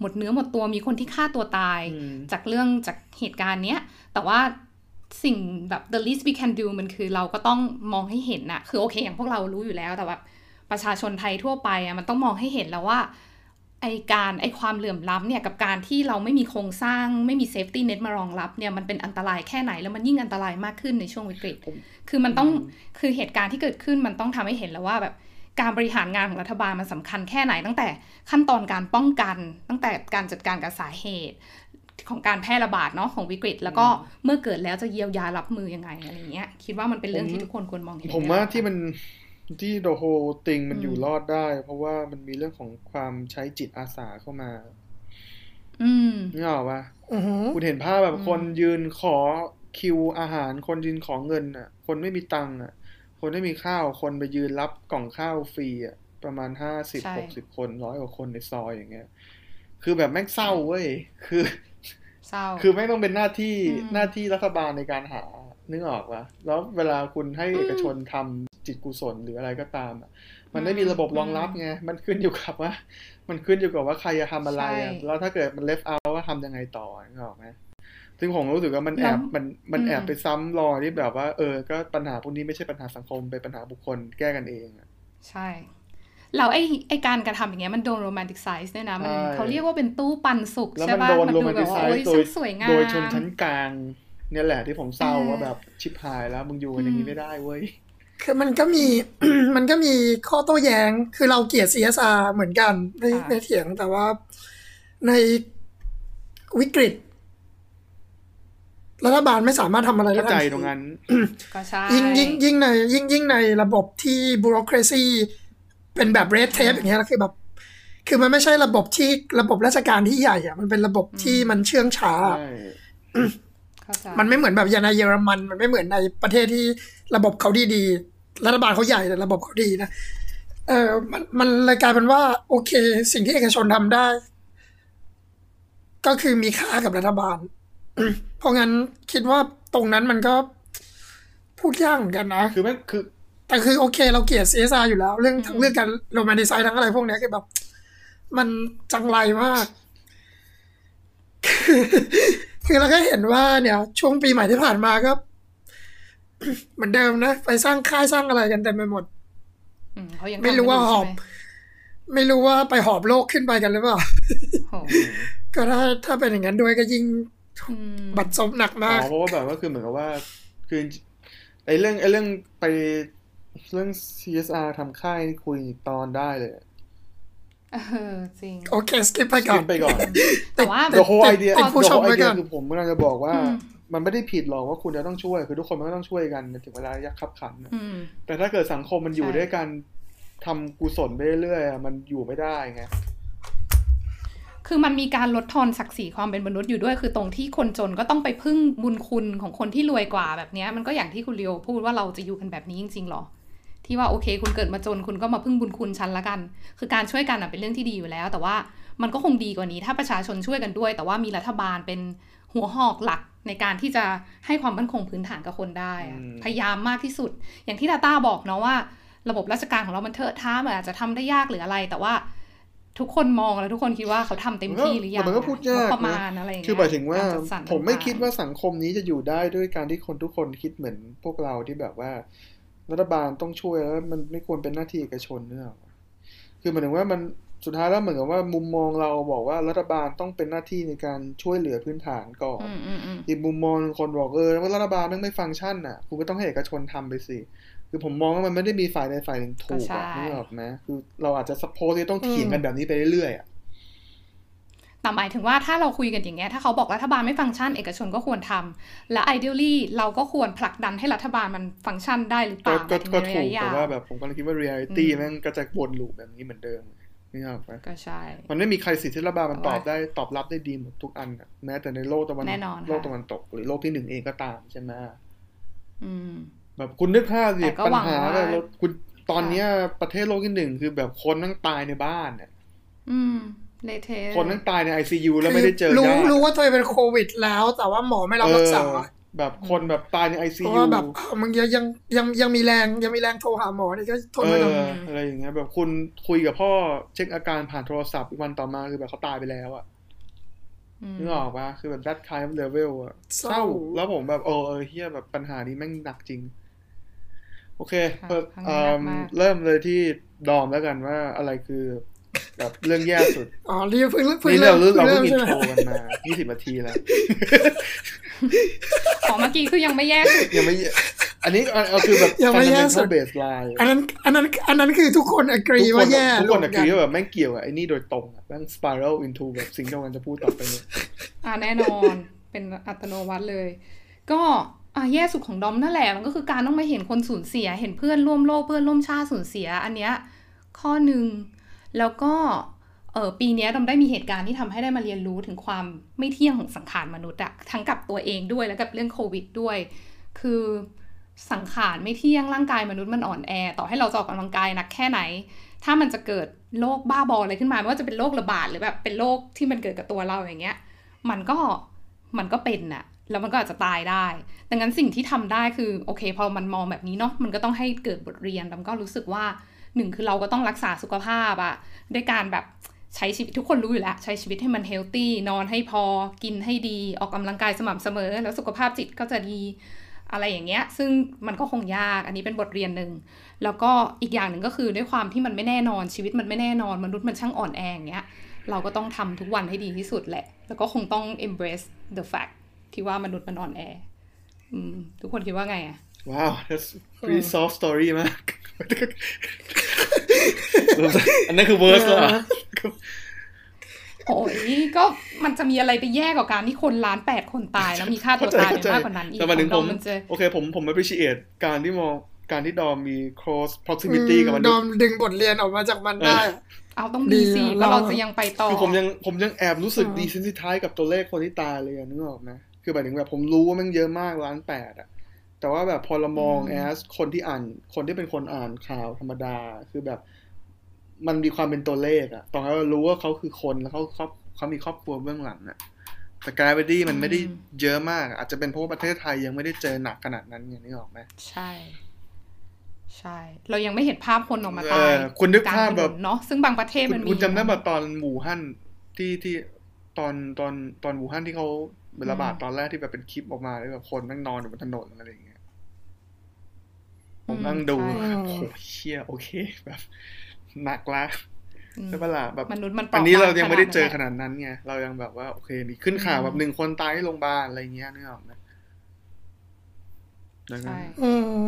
A: หมดเนื้อหมดตัวมีคนที่ฆ่าตัวตาย
C: อืม
A: จากเรื่องจากเหตุการณ์เนี้ยแต่ว่าสิ่งแบบ the least we can do มันคือเราก็ต้องมองให้เห็นน่ะ คือโอเคอย่างพวกเรารู้อยู่แล้วแต่แบบประชาชนไทยทั่วไปอะมันต้องมองให้เห็นแล้วว่า ไอการไอความเหลื่อมล้ำเนี่ยกับการที่เราไม่มีโครงสร้างไม่มี safety net มารองรับเนี่ยมันเป็นอันตรายแค่ไหนแล้วมันยิ่งอันตรายมากขึ้นในช่วงวิกฤต
C: ผม
A: คือมันต้องคือเหตุการณ์ที่เกิดขึ้นมันต้องทำให้เห็นแล้วว่าแบบการบริหารงานของรัฐบาลมันสำคัญแค่ไหนตั้งแต่ขั้นตอนการป้องกัน ตั้งแต่การจัดการกับสาเหตุ ของการแพร่ระบาดเนาะของวิกฤต แล้วก็เมื่อเกิดแล้วจะเยียวยารับมือยังไงอะไรเงี้ยคิดว่ามันเป็นเรื่องที่ทุกคนควรมองเห็น
C: ผมว่า
A: อยู่แล้ว
C: ที่มัน ที่ the whole thing มัน
A: อืม
C: อยู่รอดได้ เพราะว่ามันมีเรื่องของความใช้จิตอาสาเข้ามา
A: อืม
C: นี่ออกปะ
B: อือหือ
C: คุณเห็นภาพแบบ
A: อืม
C: คนยืนขอคิวอาหาร คนยืนขอเงินอะ คนไม่มีตังค์อะ คนไม่มีข้าว คนไปยืนรับกล่องข้าวฟรีอะ ประมาณห้าสิบหกสิบคนร้อยกว่าคนในซอยอย่างเงี้ย คือแบบแม่งเศร้าเว้ย คือ
A: เศร้า
C: คือไม่ต้องเป็นหน้าที่
A: อืม
C: หน้าที่รัฐบาลในการหานึกออกปะแล้วเวลาคุณให้
A: อืม
C: เอกชนทำ จิตกุศลหรืออะไรก็ตามอะมันไม่มีระบบรองรับไงมันขึ้นอยู่กับว่า มันขึ้นอยู่กับว่าใครจะทำอะไรอะ
A: ใช่
C: แล้วถ้าเกิดมันเลฟเอาว่าทำยังไงต่อนึกออกไหมซึ่งผมรู้สึกว่ามันแอบ
A: แล้ว
C: มันมัน
A: อืม
C: แอบไปซ้ำรอยที่แบบว่า เออ ก็ปัญหาพวกนี้ไม่ใช่ปัญหาสังคมเป็นปัญหาบุคคลแก้กันเองอะ
A: ใช่แล้วไอ้ไอ้การกระทำอย่างเงี้ยมันโดนโรแมนติกไซส์เนี่ยนะมัน
C: ใช่
A: เขาเรียกว่าเป็นตู้ปันสุก
C: แล้ว
A: ใช่
C: มัน
A: ป่ะ
C: โดน
A: มัน
C: โร
A: ดู
C: แมน
A: แบ
C: ติ
A: บ
C: ไซ
A: ว่าโอ้ย
C: ส์โดย
A: สวยงาม
C: โดยชนชั้นกลางเนี่ยแหละที่ผมเศร้า
A: เออ
C: ว่าแบบชิบหายแล้วมึงอยู่กันอย่าง
A: อื
C: นี้
A: ม
C: ไม่ได้เว้ย
B: คือมันก็มีมันก็มีข้อโต้แย้ง คือเราเกลียด CSR เหมือนกันไม่
A: ค่ะ
B: ไม่เถียงแต่ว่าในวิกฤตรัฐบาลไม่สามารถทำอะไรได้
C: เข้าใจ
B: ทันที
C: ตรงนั้น
A: ก็ใช่
B: ยิ่งยิ่งยิ่งในยิ่งยิ่งในระบบที่บูโร c r a ซีเป็นแบบเรดเทปอย่างเงี้ยแล้วคือแบบ คือมันไม่ใช่ระบบที่ระบบราชการที่ใหญ่อะมันเป็นระบบที่มันเชื่องช้า
C: ใช่
A: เข้าใจ
B: มันไม่เหมือนแบบอย่างในเยอรมัน มันไม่เหมือนในประเทศที่ระบบเขาดีๆรัฐบาลเขาใหญ่แต่ระบบเขาดีนะเออมันมันเลยกลายเป็นว่า โอเค สิ่งที่เอกชนทำได้ ก็คือมีค่ากับรัฐบาล เพราะงั้นคิดว่าตรงนั้นมันก็พูดยากเหมือนกันนะ
C: คือแม่งคือ
B: แต่คือโอเค เราเกลียด CSR อยู่แล้ว เรื่องทั้งเรื่องการโรแมนติไซด์ทั้งอะไรพวกเนี้ยคือแบบ มันจังไรมาก คือคือเราก็เห็นว่าเนี่ยช่วงปีใหม่ที่ผ่านมาก็เหมือนเดิมนะ ไปสร้างค่ายสร้างอะไรกันเต็มไปหมด
A: อืมเขายัง
B: ไม่รู้ว่า
A: ทำ
B: ห
A: กัน
B: อบ
A: ยู่ใช่ไหม
B: ไม่รู้ว่าไปหอบโลกขึ้นไปกันหรือเปล่า
A: โห
B: ก็ถ้าถ้าเป็นอย่างนั้นด้วยก็ยิ่ง
A: อืม
B: บัตรซบหนัก
C: อ๋
B: มาก
C: อเพราะว่าแบบว่าคือเหมือนกับว่า คือไอ้เรื่องไอ้เรื่องไปเรื่อง CSR ทำค่ายนี่คุยตอนได้เลย
A: เออจริง
B: โอเคสกิปไปก่อน
C: ขึ้นไปก่อน
A: แต่ว่า
C: the whole idea
B: ติด
C: the
B: ผู้ชม
C: whole
B: ไว้
C: idea
B: ก่อน
C: คือผมกำลังจะบอกว่า
A: อืม
C: มันไม่ได้ผิดหรอกว่าคุณจะต้องช่วย คือทุกคนมันก็ต้องช่วยกันถึงเวลายักขับขันนะ
A: อืม
C: แต่ถ้าเกิดสังคมมันอยู่
A: ใช่
C: ด้วยกันทำกุศลไปเรื่อยๆอะมันอยู่ไม่ได้ไง
A: คือมันมีการลดทอนศักดิ์ศรีความเป็นมนุษย์อยู่ด้วย คือตรงที่คนจนก็ต้องไปพึ่งบุญคุณของคนที่รวยกว่าแบบเนี้ยมันก็อย่างที่คุณเลียวพูดว่าเราจะอยู่กันแบบนี้จริงๆหรอ ที่ว่าโอเค คุณเกิดมาจนคุณก็มาพึ่งบุญคุณฉันละกัน คือการช่วยกันอะเป็นเรื่องที่ดีอยู่แล้ว แต่ว่ามันก็คงดีกว่านี้ ถ้าประชาชนช่วยกันด้วย แต่ว่ามีรัฐบาลเป็นหัวหอกหลักในการที่จะให้ความมั่นคงพื้นฐานกับคนได้อะ
C: อืม
A: พยายามมากที่สุด อย่างที่ดาต้าบอกเนาะว่า ระบบราชการของเรามันเถอะท้ามันอาจจะทำได้ยากหรืออะไร แต่ว่าทุกคนมองแล้วทุกคนคิดว่าเขาทำเต็มที่หรือยัง
C: มันก็พูดยาก
A: งบประมา
C: นะ
A: ณอะไรอย่างเงี้ย
C: คือหมายถึงว่า
A: กรจัดสรร
C: ผมไม่
A: ต่งๆ
C: คิดว่าสังคมนี้จะอยู่ได้ด้วยการที่คนทุกคนคิดเหมือนพวกเราที่แบบว่า รัฐบาลต้องช่วยแล้วมันไม่ควรเป็นหน้าที่เอกชนเนอะคือหมายถึงว่ามันสุดท้ายแล้วเหมือนกับว่ามุมมองเราบอกว่ารัฐบาลต้องเป็นหน้าที่ในการช่วยเหลือพื้นฐานก่อน
A: อืมอืมอืม
C: อีกมุมมองหนึ่งคนบอกเออว่ารัฐบาลแม่งไม่ฟังก์ชันอะคุณก็ต้องให้เอกชนทำไปสิคือผมมองว่ามันไม่ได้มีฝ่ายใดฝ่ายหนึ่งถูก
A: ก็
C: อะ
A: ใช่
C: นึกออกไหมคือเราอาจจะ support ที่ต้องเถียงกันแบบนี้ไปเรื่อยๆอะ
A: แต่หมายถึงว่าถ้าเราคุยกันอย่างเงี้ยถ้าเขาบอกรัฐบาลไม่ฟังก์ชันเอกชนก็ควรทำและ ideally เราก็ควรผลักดันให้รัฐบาลมันฟังก์ชันได้หรือเป
C: ก็
A: ล่า
C: ก็
A: ใน
C: ก็
A: ระ
C: ถู
A: ยะ
C: ก
A: ยา
C: แต่
A: ว
C: ว่าแบบผมกำลังคิดว่า reality
A: อืม
C: แม่งก็จะวน loop แบบนี้เหมือนเดิมนี่ออกไหม
A: ก็ใช่
C: มันไม่มีใครสิทธิ์ที่รัฐบาลมัน
A: แต่
C: ต
A: ว่า
C: อบได้ตอบรับได้ดีหมดทุกอันอะแม้แต่ในโลกตะวัน
A: แน่นอนค่ะ
C: โลกตะวันตก หรือโลกที่หนึ่งเองก็ตามใช่ไหม
A: อืม
C: แบบคุณนึกภาพสิ
A: แต่ก็
C: ปัญ
A: หวัง
C: หา
A: ว่า
C: แบบเราคุณตอนเนี้ยประเทศโลกที่หนึ่งคือแบบคนนั่งตายในบ้านเนี่ย
A: อืม เละเทะ
C: คนนั่งตายใน ICU แล้วไม่ได้เจอ
B: รู้
C: ญาติ
B: รู้ว่าตัวเองเป็นโควิด แล้ว แต่ว่าหมอไม่รับรักษา
C: เออแบบคนแบบตายในไอซี
B: เพราะ
C: ยู
B: ว่าแบบอ้าวมึงยังยังยังยังมีแรงยังมีแรงโทรหาหมอนี่ก็ทน
C: เอ
B: ไม่ได้
C: ออะไรอย่างเงี้ย แบบคุณคุยกับพ่อเช็คอาการผ่านโทรศัพท์อีกวันต่อมาคือแบบเขาตายไปแล้วอะ
A: ม
C: นึกออกปะคือแบบ that kind of level อะเศร้าแล้วผมแบบเออเออเฮียแบบปัญหานี้แม่งหนักจริง โอเค
A: ค่ะ
C: เปิด
A: ครั้ง
C: เอ่
A: นี้หนั
C: อก
A: มาก
C: เริ่มเลยที่ดอมแล้วกันว่าอะไรคือ แบบเรื่องแย่สุด
B: อ๋อรีบเพิ่งเพิ่ง
C: นี่
B: เริ่
C: เรา
B: ม
C: เริ่มเราเพิ่งอิน
B: ใช่ไหม
C: โทรกันมา20นาทีแล้ว
A: ขอเมื่อกี้คือยังไม่แย่สุด
C: ยังไม่อันนี้เอาเอาคือแบบ
B: ยังไม่แย่สุด
C: fundamental baseline
B: อันนั้นอันนั้นอันนั้นคือทุกคนอกรี
C: ทุกค
B: ว่านแย่
C: ทุกคน
B: รว
C: อะ
B: ม
C: คือว่าแบบแม่งเกี่ยวกับไอ้นี่โดยตรงอะแม่ง spiral into แบบสิ่งที่เรากำลังจะพูดต่อไปเนี่ย
A: อ่าแน่นอนเป็นอัตโนมัติเลย ก็อ่าแย่สุดของดอมนั่นแหละมันก็คือการต้องมาเห็นคนสูญเสีย เห็นเพื่อนร่วมโลกเพื่อนร่วมชาติสูญเสีย อันเนี้ยข้อหนึ่ง แล้วก็เออปีนี้ดอมได้มีเหตุการณ์ที่ทำให้ได้มาเรียนรู้ถึงความไม่เที่ยงของสังขารมนุษย์อะทั้งกับตัวเองด้วยแล้วกับเรื่องโควิดด้วย คือสังขารไม่เที่ยงร่างกายมนุษย์มันอ่อนแอ ต่อให้เราจะออกกำลังกายหนักแค่ไหน ถ้ามันจะเกิดโรคบ้าบออะไรขึ้นมาไม่ว่าจะเป็นโรคระบาดหรือแบบเป็นโรคที่มันเกิดกับตัวเราอย่างเงี้ย มันก็มันก็เป็นน่ะแล้วมันก็อาจจะตายได้ ดังนั้นสิ่งที่ทำได้คือโอเค พอมันมองแบบนี้เนาะมันก็ต้องให้เกิดบทเรียนแล้วก็รู้สึกว่า หนึ่งคือเราก็ต้องรักษาสุขภาพอะด้วยการแบบใช้ชีวิตทุกคนรู้อยู่แล้ว ใช้ชีวิตให้มันเฮลตี้นอนให้พอกินให้ดีออกกำลังกายสม่ำเสมอ แล้วสุขภาพจิตก็จะดีอะไรอย่างเงี้ย ซึ่งมันก็คงยากอันนี้เป็นบทเรียนหนึ่ง แล้วก็อีกอย่างหนึ่งก็คือด้วยความที่มันไม่แน่นอนชีวิตมันไม่แน่นอนมนุษย์มันช่างอ่อนแออย่างเงี้ยเราก็ต้องทำทุกวันให้ดีที่สุดแหละ แล้วก็คงต้อง embrace the fact ที่ว่ามนุษย์มันอ่อนแออืมทุกคนคิดว่าไงอะ
C: ว้าว that's pretty soft story มากอันนั้นคือ worst แล้วอะ
A: โอ้ยก็มันจะมีอะไรไปแย่กว่าการที่คนล้านแปดคนตาย แล้วมีค่าตัวตายไปมากกว่านั้นอีก
C: แต่มาถึง
A: ข
C: ผ
A: อ
C: ม
A: งเรามันจะ
C: โอเคผมผม appreciate การที่มองการที่ดอมมี close proximity กับมัน
B: ดอมดึงบทเรียนออกมาจากมันได้
A: เอาต้องดีสิ
B: ดีอะ
A: แล้วเรา
B: เรา
A: จะยังไปต่อ
C: คือผมยังผมยังแอบรู้สึก
B: อืม
C: desensitize กับตัวเลขคนที่ตายเลยอะนึกออกไหมคือหมายถึงแบบผมรู้ว่ามันเยอะมากล้านแปดอะ แต่ว่าแบบพอเรามอง
A: อืม
C: as คนที่อ่าน คนที่เป็นคนอ่านข่าวธรรมดา คือแบบ มันมีความเป็นตัวเลขอะตอนเรารู้ว่าเขาคือคนแล้วเขาเขาเขามีครอบครัวเบื้องหลังอะแต่ gravity มันไม่ได้เยอะมาก อาจจะเป็นเพราะว่าประเทศไทยยังไม่ได้เจอหนักขนาดนั้นไงนึกออกไหม
A: ใช่ ใช่ เรายังไม่เห็นภาพคนออกมา
C: เอ
A: ตาย
C: อคุณนึก
A: ลง
C: ภาพ
A: ถ
C: แบบ
A: นนเนาะซึ่งบางประเทศ
C: คุ
A: มัน
C: ณ
A: มี
C: คุณจำได้แบบตอนหมู่ฮั่นที่ที่ตอนตอนตอนหมู่ฮั่นที่เขาระบาดตอนแรกที่แบบเป็นคลิปออกมาแล้วแบบคนนั่งนอนอยู่บนถนนอะไรอย่างเงี้ย ผมนั่งดู
A: ใช่
C: โอ้โหเชี่ยโอเคแบบหนักละ
A: อืม
C: ใช่ปะล่ะแบบ
A: มนุษย์มันป
C: อันนี้เรายังไม่ได้เจอ
A: ข
C: ข
A: นาดนั้น
C: นาดนั้นไงเรายังแบบว่า โอเค มีขึ้นข่าว
A: อืม
C: แบบหนึ่งคนตายที่โรงพยาบาลอะไรเงี้ยนึกออกไหมดังนั้น
A: ใช่
B: อืม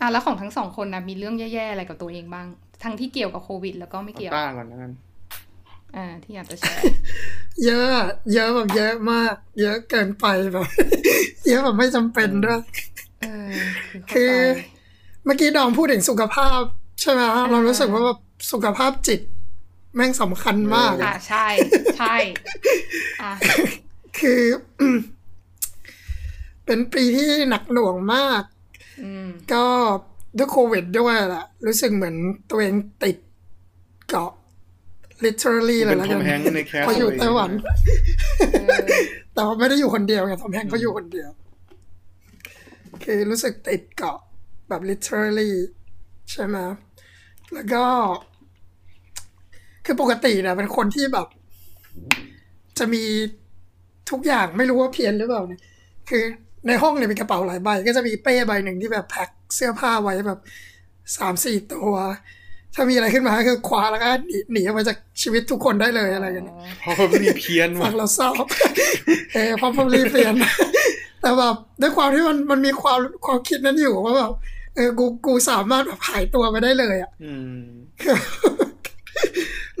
A: อะแล้วของทั้งสองคนนะมีเรื่องแย่ๆอะไรกับตัวเองบ้าง ทั้งที่เกี่ยวกับโควิด แล้วก็ไม่
C: เอา
A: เกี่ยว
C: ต้าก่อนนะกัน
A: อ่า ที่อยากจะแชร์
B: เยอะ เยอะแบบเยอะมาก เยอะเกินไปแบบ เยอะแบบไม่จำเป็นด้วย
A: เออ คือ
B: คื
A: เข้า
B: อ
A: ใจ
B: เมื่อกี้ดอมพูดถึงสุขภาพ ใช่ไหมฮะเรารู้สึกว่าแบบสุขภาพจิต แม่งสำคัญมาก
A: อะ
B: อะ
A: ใช่ใช่อะ
B: คืออืมเป็นปีที่หนักหน่วงมาก
A: อืม
B: ก็ด้วยโควิดด้วยแหละรู้สึกเหมือนตัวเองติดเกาะ literally
C: กู
B: เลย
C: เป็น
B: แล้ว
C: ท
B: กั
C: อนมแฮงค์ในแคส
B: เขาอยู่ไต้หวัน
A: เออ
B: แต่ว่าไม่ได้อยู่คนเดียวไงทอมแฮงค์เขาอยู่คนเดียว คือรู้สึกติดเกาะแบบ literally ใช่ไหมแล้วก็ คือปกติเนี่ยเป็นคนที่แบบ จะมีทุกอย่างไม่รู้ว่าเพี้ยนหรือเปล่าเนี่ยคือในห้องเนี่ยมีกระเป๋าหลายใบ ก็จะมีเป้ใบหนึ่งที่แบบแพ็คเสื้อผ้าไว้แบบสามสี่ตัว ถ้ามีอะไรขึ้นมาก็คือคว้าแล้วก็หนีหนีออกมาจากชีวิตทุกคนได้เลยอะไรกันเนี่ย
C: เพราะว่ามีเพี้ยน
B: ฟั
C: ว่ะ
B: งเราเศร้าเออพอผมรีเปลี่ยน แต่แบบด้วยความที่มันมันมีความความคิดนั้นอยู่ว่าแบบเออกูกูสามารถแบบหายตัวไปได้เลยอะ
C: อืม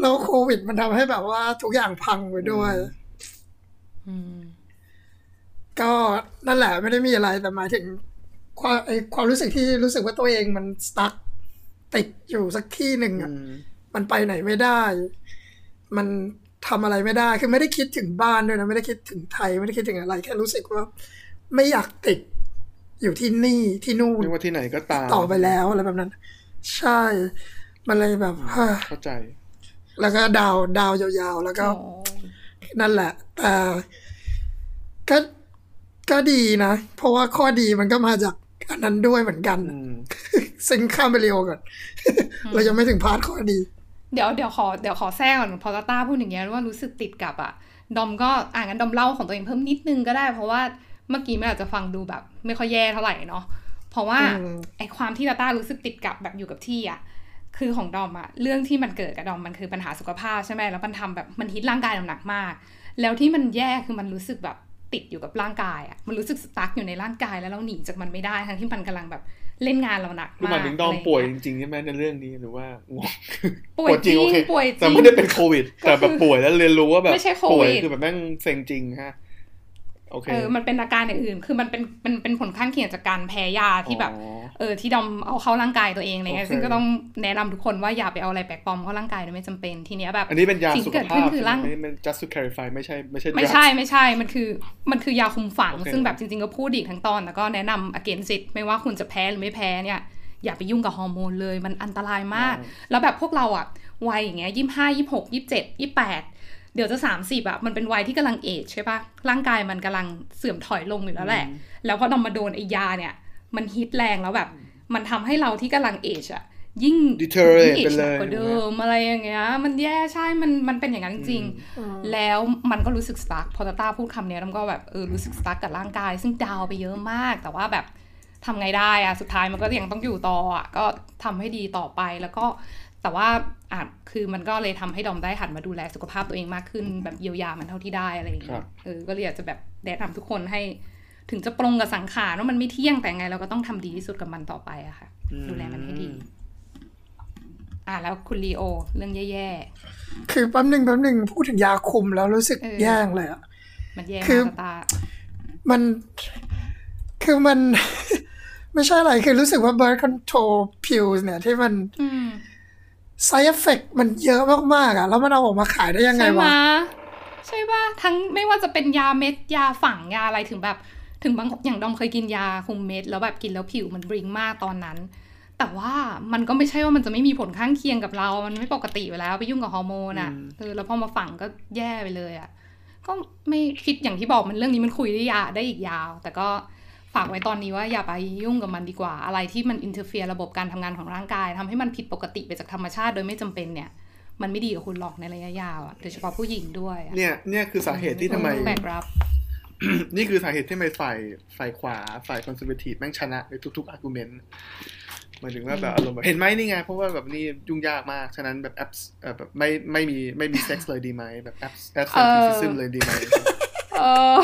B: แล้วโควิดมันทำให้แบบว่าทุกอย่างพังไปด้วย
A: อืม
B: ก็นั่นแหละไม่ได้มีอะไรแต่หมายถึง ความไอความรู้สึกที่รู้สึกว่าตัวเองมันสตั๊กติดอยู่สักที่หนึ่ง
C: อื
B: อะ
C: ม
B: มันไปไหนไม่ได้ มันทำอะไรไม่ได้ คือไม่ได้คิดถึงบ้านด้วยนะ ไม่ได้คิดถึงไทย ไม่ได้คิดถึงอะไร แค่รู้สึกว่า ไม่อยากติดอยู่ที่นี่ที่นู่น
C: ไม่ว่าที่ไหนก็ตาม
B: ต่อไปแล้วอะไรแบบนั้น ใช่ มันเลยแบบเฮ้ย
C: เข้าใจ
B: แล้วก็ดาวดาวยาวๆ แล้วก็
A: โอ้
B: นั่นแหละแต่ก็ก็ดีนะ เพราะว่าข้อดีมันก็มาจากอันนั้นด้วยเหมือนกัน
C: อืม
B: ซึ่งข้ามไปเร็วก่อน เรายังไม่ถึงพาร์ทข้อดี
A: เดี๋ยวเดี๋ยวขอเดี๋ยวขอแทรกก่อนพอตาต้าพูดอย่างเงี้ยว่ารู้สึกติดกับอะดอมก็อ่างั้นดอมเล่าของตัวเองเพิ่มนิดนึงก็ได้ เพราะว่า เมื่อกี้มันอาจจะฟังดูแบบ ไม่ค่อยแย่เท่าไหร่เนาะเพราะว่า
B: อืม
A: ไอความที่ตาต้ารู้สึกติดกับแบบอยู่กับที่อะคือของดอมอะเรื่องที่มันเกิดกับดอมมันคือปัญหาสุขภาพใช่ไหมแล้วมันทำแบบมันฮิตร่างกายดอมหนักมาก แล้วที่มันแย่คือมันรู้สึกแบบติดอยู่กับร่างกายอะมันรู้สึกสตั๊กอยู่ในร่างกายแล้วเราหนีจากมันไม่ได้ทั้งที่มันกำลังแบบเล่นงานเราหนัก
C: คือห
A: มาก
C: มายถึงดอมะ
A: ไร
C: ป่วย
A: เจ
C: ริงๆใช่ไหมในเรื่องนี้หรือว่า
A: ป่วยจริง
C: โอเค
A: ป่วยจริง
C: แต่ไม่ได้เป็นโควิด แต่แบบป่วยแล้วเรียนรู้ว่าแบบ
A: ไม่ใช่โควิด
C: ป่วยคือแบบแม่งเซ็งจริงฮะโอ เค
A: เออมันเป็นอาการอย่างอื่น คือมันเป็นมันเป็นผลข้างเคียงจากการแพ้ยาที่แบบ
C: อ๋อ
A: เออที่ดอมเอาเข้าร่างกายตัวเองอะไรเงี้ย
C: โอเค
A: ซึ่งก็ต้องแนะนำทุกคนว่าอย่าไปเอาอะไรแปลกปลอมเข้าร่างกายโดยไม่จำเป็นทีเนี้ยแบบ
C: อันนี้เป็นยา
A: สิ่ง
C: สุ
A: ที่
C: ข
A: เกิด
C: ภา
A: ขึ้น
C: พ
A: คือร่าง
C: ไม่ไม่ just to clarify ไม่ใช่ไม่ใช่
A: ไม่
C: drugs
A: ใช่ไม่ใช่มันคือมันคือยาคุมฝัง
C: โอเค
A: ซึ่งแบบจริงๆก็พูดอีกทั้งตอนแล้วก็แนะนำ against it ไม่ว่าคุณจะแพ้หรือไม่แพ้เนี่ยอย่าไปยุ่งกับฮอร์โมนเลยมันอันตรายมาก แล้วแบบพวกเราอะวัยอย่างเงี้ยยี่ห้ายี่หกยี่เจ็ดยี่แปด เดี๋ยวจะสามสิบอะมันเป็นวัยที่กำลังเอจใช่ปะร่างกายมันกำลังเสื่อมถอยลงอยู่แล้วแหละ แล้วพอเรามาโดนไอ้ยาเนี่ย มันฮิตแรงแล้วแบบ มันทำให้เราที่กำลังเอจอะยิ่ง
C: Deteriorate
A: ยิ่ง age
C: ไปเลย
A: หนักกว่าเดิมอะไรอย่างเงี้ย มันแย่ใช่มันมันเป็นอย่างนั้นจริงๆแล้วมันก็รู้สึกสตั๊กพอตาต้าพูดคำเนี้ยมันก็แบบเออรู้สึกสตั๊กกับร่างกาย ซึ่งดาวไปเยอะมาก แต่ว่าแบบทำไงได้อะสุดท้ายมันก็ยังต้องอยู่ต่ออะก็ทำให้ดีต่อไปแล้วก็ แต่ว่าอาจคือมันก็เลยทำให้ดอมได้หันมาดูแลสุขภาพตัวเองมากขึ้น แบบเยียวยามันเท่าที่ได้อะไรอย่างเงี้
C: ครั
A: ย
C: บ
A: เออก็เลยอยากจะแบบแนะนำทุกคนให้ ถึงจะปรงกับสังขารว่ามันไม่เที่ยงแต่ไงเราก็ต้องทำดีที่สุดกับมันต่อไปอะค่ะ ดูแลมันให้ดี อะแล้วคุณลีโอ เรื่องแย่
B: คือแป๊บหนึ่งแป๊บหนึ่งพูดถึงยาคุมแล้วรู้สึก
A: เออ
B: แย่งเลยอะ
A: ๆมันแย่
B: คื
A: มา
B: อ
A: กตา
B: มันคือมัน ไม่ใช่อะไรคือรู้สึกว่า birth control pills เนี่ย ที่มัน
A: อืม
B: side effect มันเยอะมากๆอะแล้วมันเอาออกมาขายได้ยังไง
A: ใช่ไหม
B: วะ
A: ใช่ป่ะทั้งไม่ว่าจะเป็นยาเม็ดยาฝังยาอะไรถึงแบบ ถึงบางอย่างดอมเคยกินยาคุมเม็ด แล้วแบบกินแล้วผิวมันบริงมากตอนนั้น แต่ว่ามันก็ไม่ใช่ว่ามันจะไม่มีผลข้างเคียงกับเรา มันไม่ปกติอยู่แล้วไปยุ่งกับฮอร์โมนอะเออแล้วพอมาฝังก็แย่ไปเลยอะก็ไม่คิดอย่างที่บอกมันเรื่องนี้มันคุยได้ยาได้อีกยาว แต่ก็ ฝากไว้ตอนนี้ว่าอย่าไปยุ่งกับมันดีกว่า อะไรที่มัน interfere ระบบการทำงานของร่างกายทำให้มันผิดปกติไปจากธรรมชาติโดยไม่จำเป็นเนี่ย มันไม่ดีกับคุณหรอกในระยะยาวอะโดยเฉพาะผู้หญิงด้วยอะ
C: เนี่ยเนี่ยคือสาเหตุที่ทำไม
A: ต้องแบกรับ
C: นี่คือสาเหตุที่ทำไมฝ่ายฝ่ายขวาฝ่ายคอนเซอร์เวทีฟแม่งชนะในทุกๆอาร์กิวเมนต์หมายถึงว่าแบบอารมณ์แบบเห็นไหมนี่ไง เพราะว่าแบบนี่ยุ่งยากมาก ฉะนั้นแบบแอปเอ่อแบบไม่ไม่มีไม่มีเซ็กส์เลยดีไหมแบบแอปแอปเซนติซิซึมเลยดีไหม
A: เออ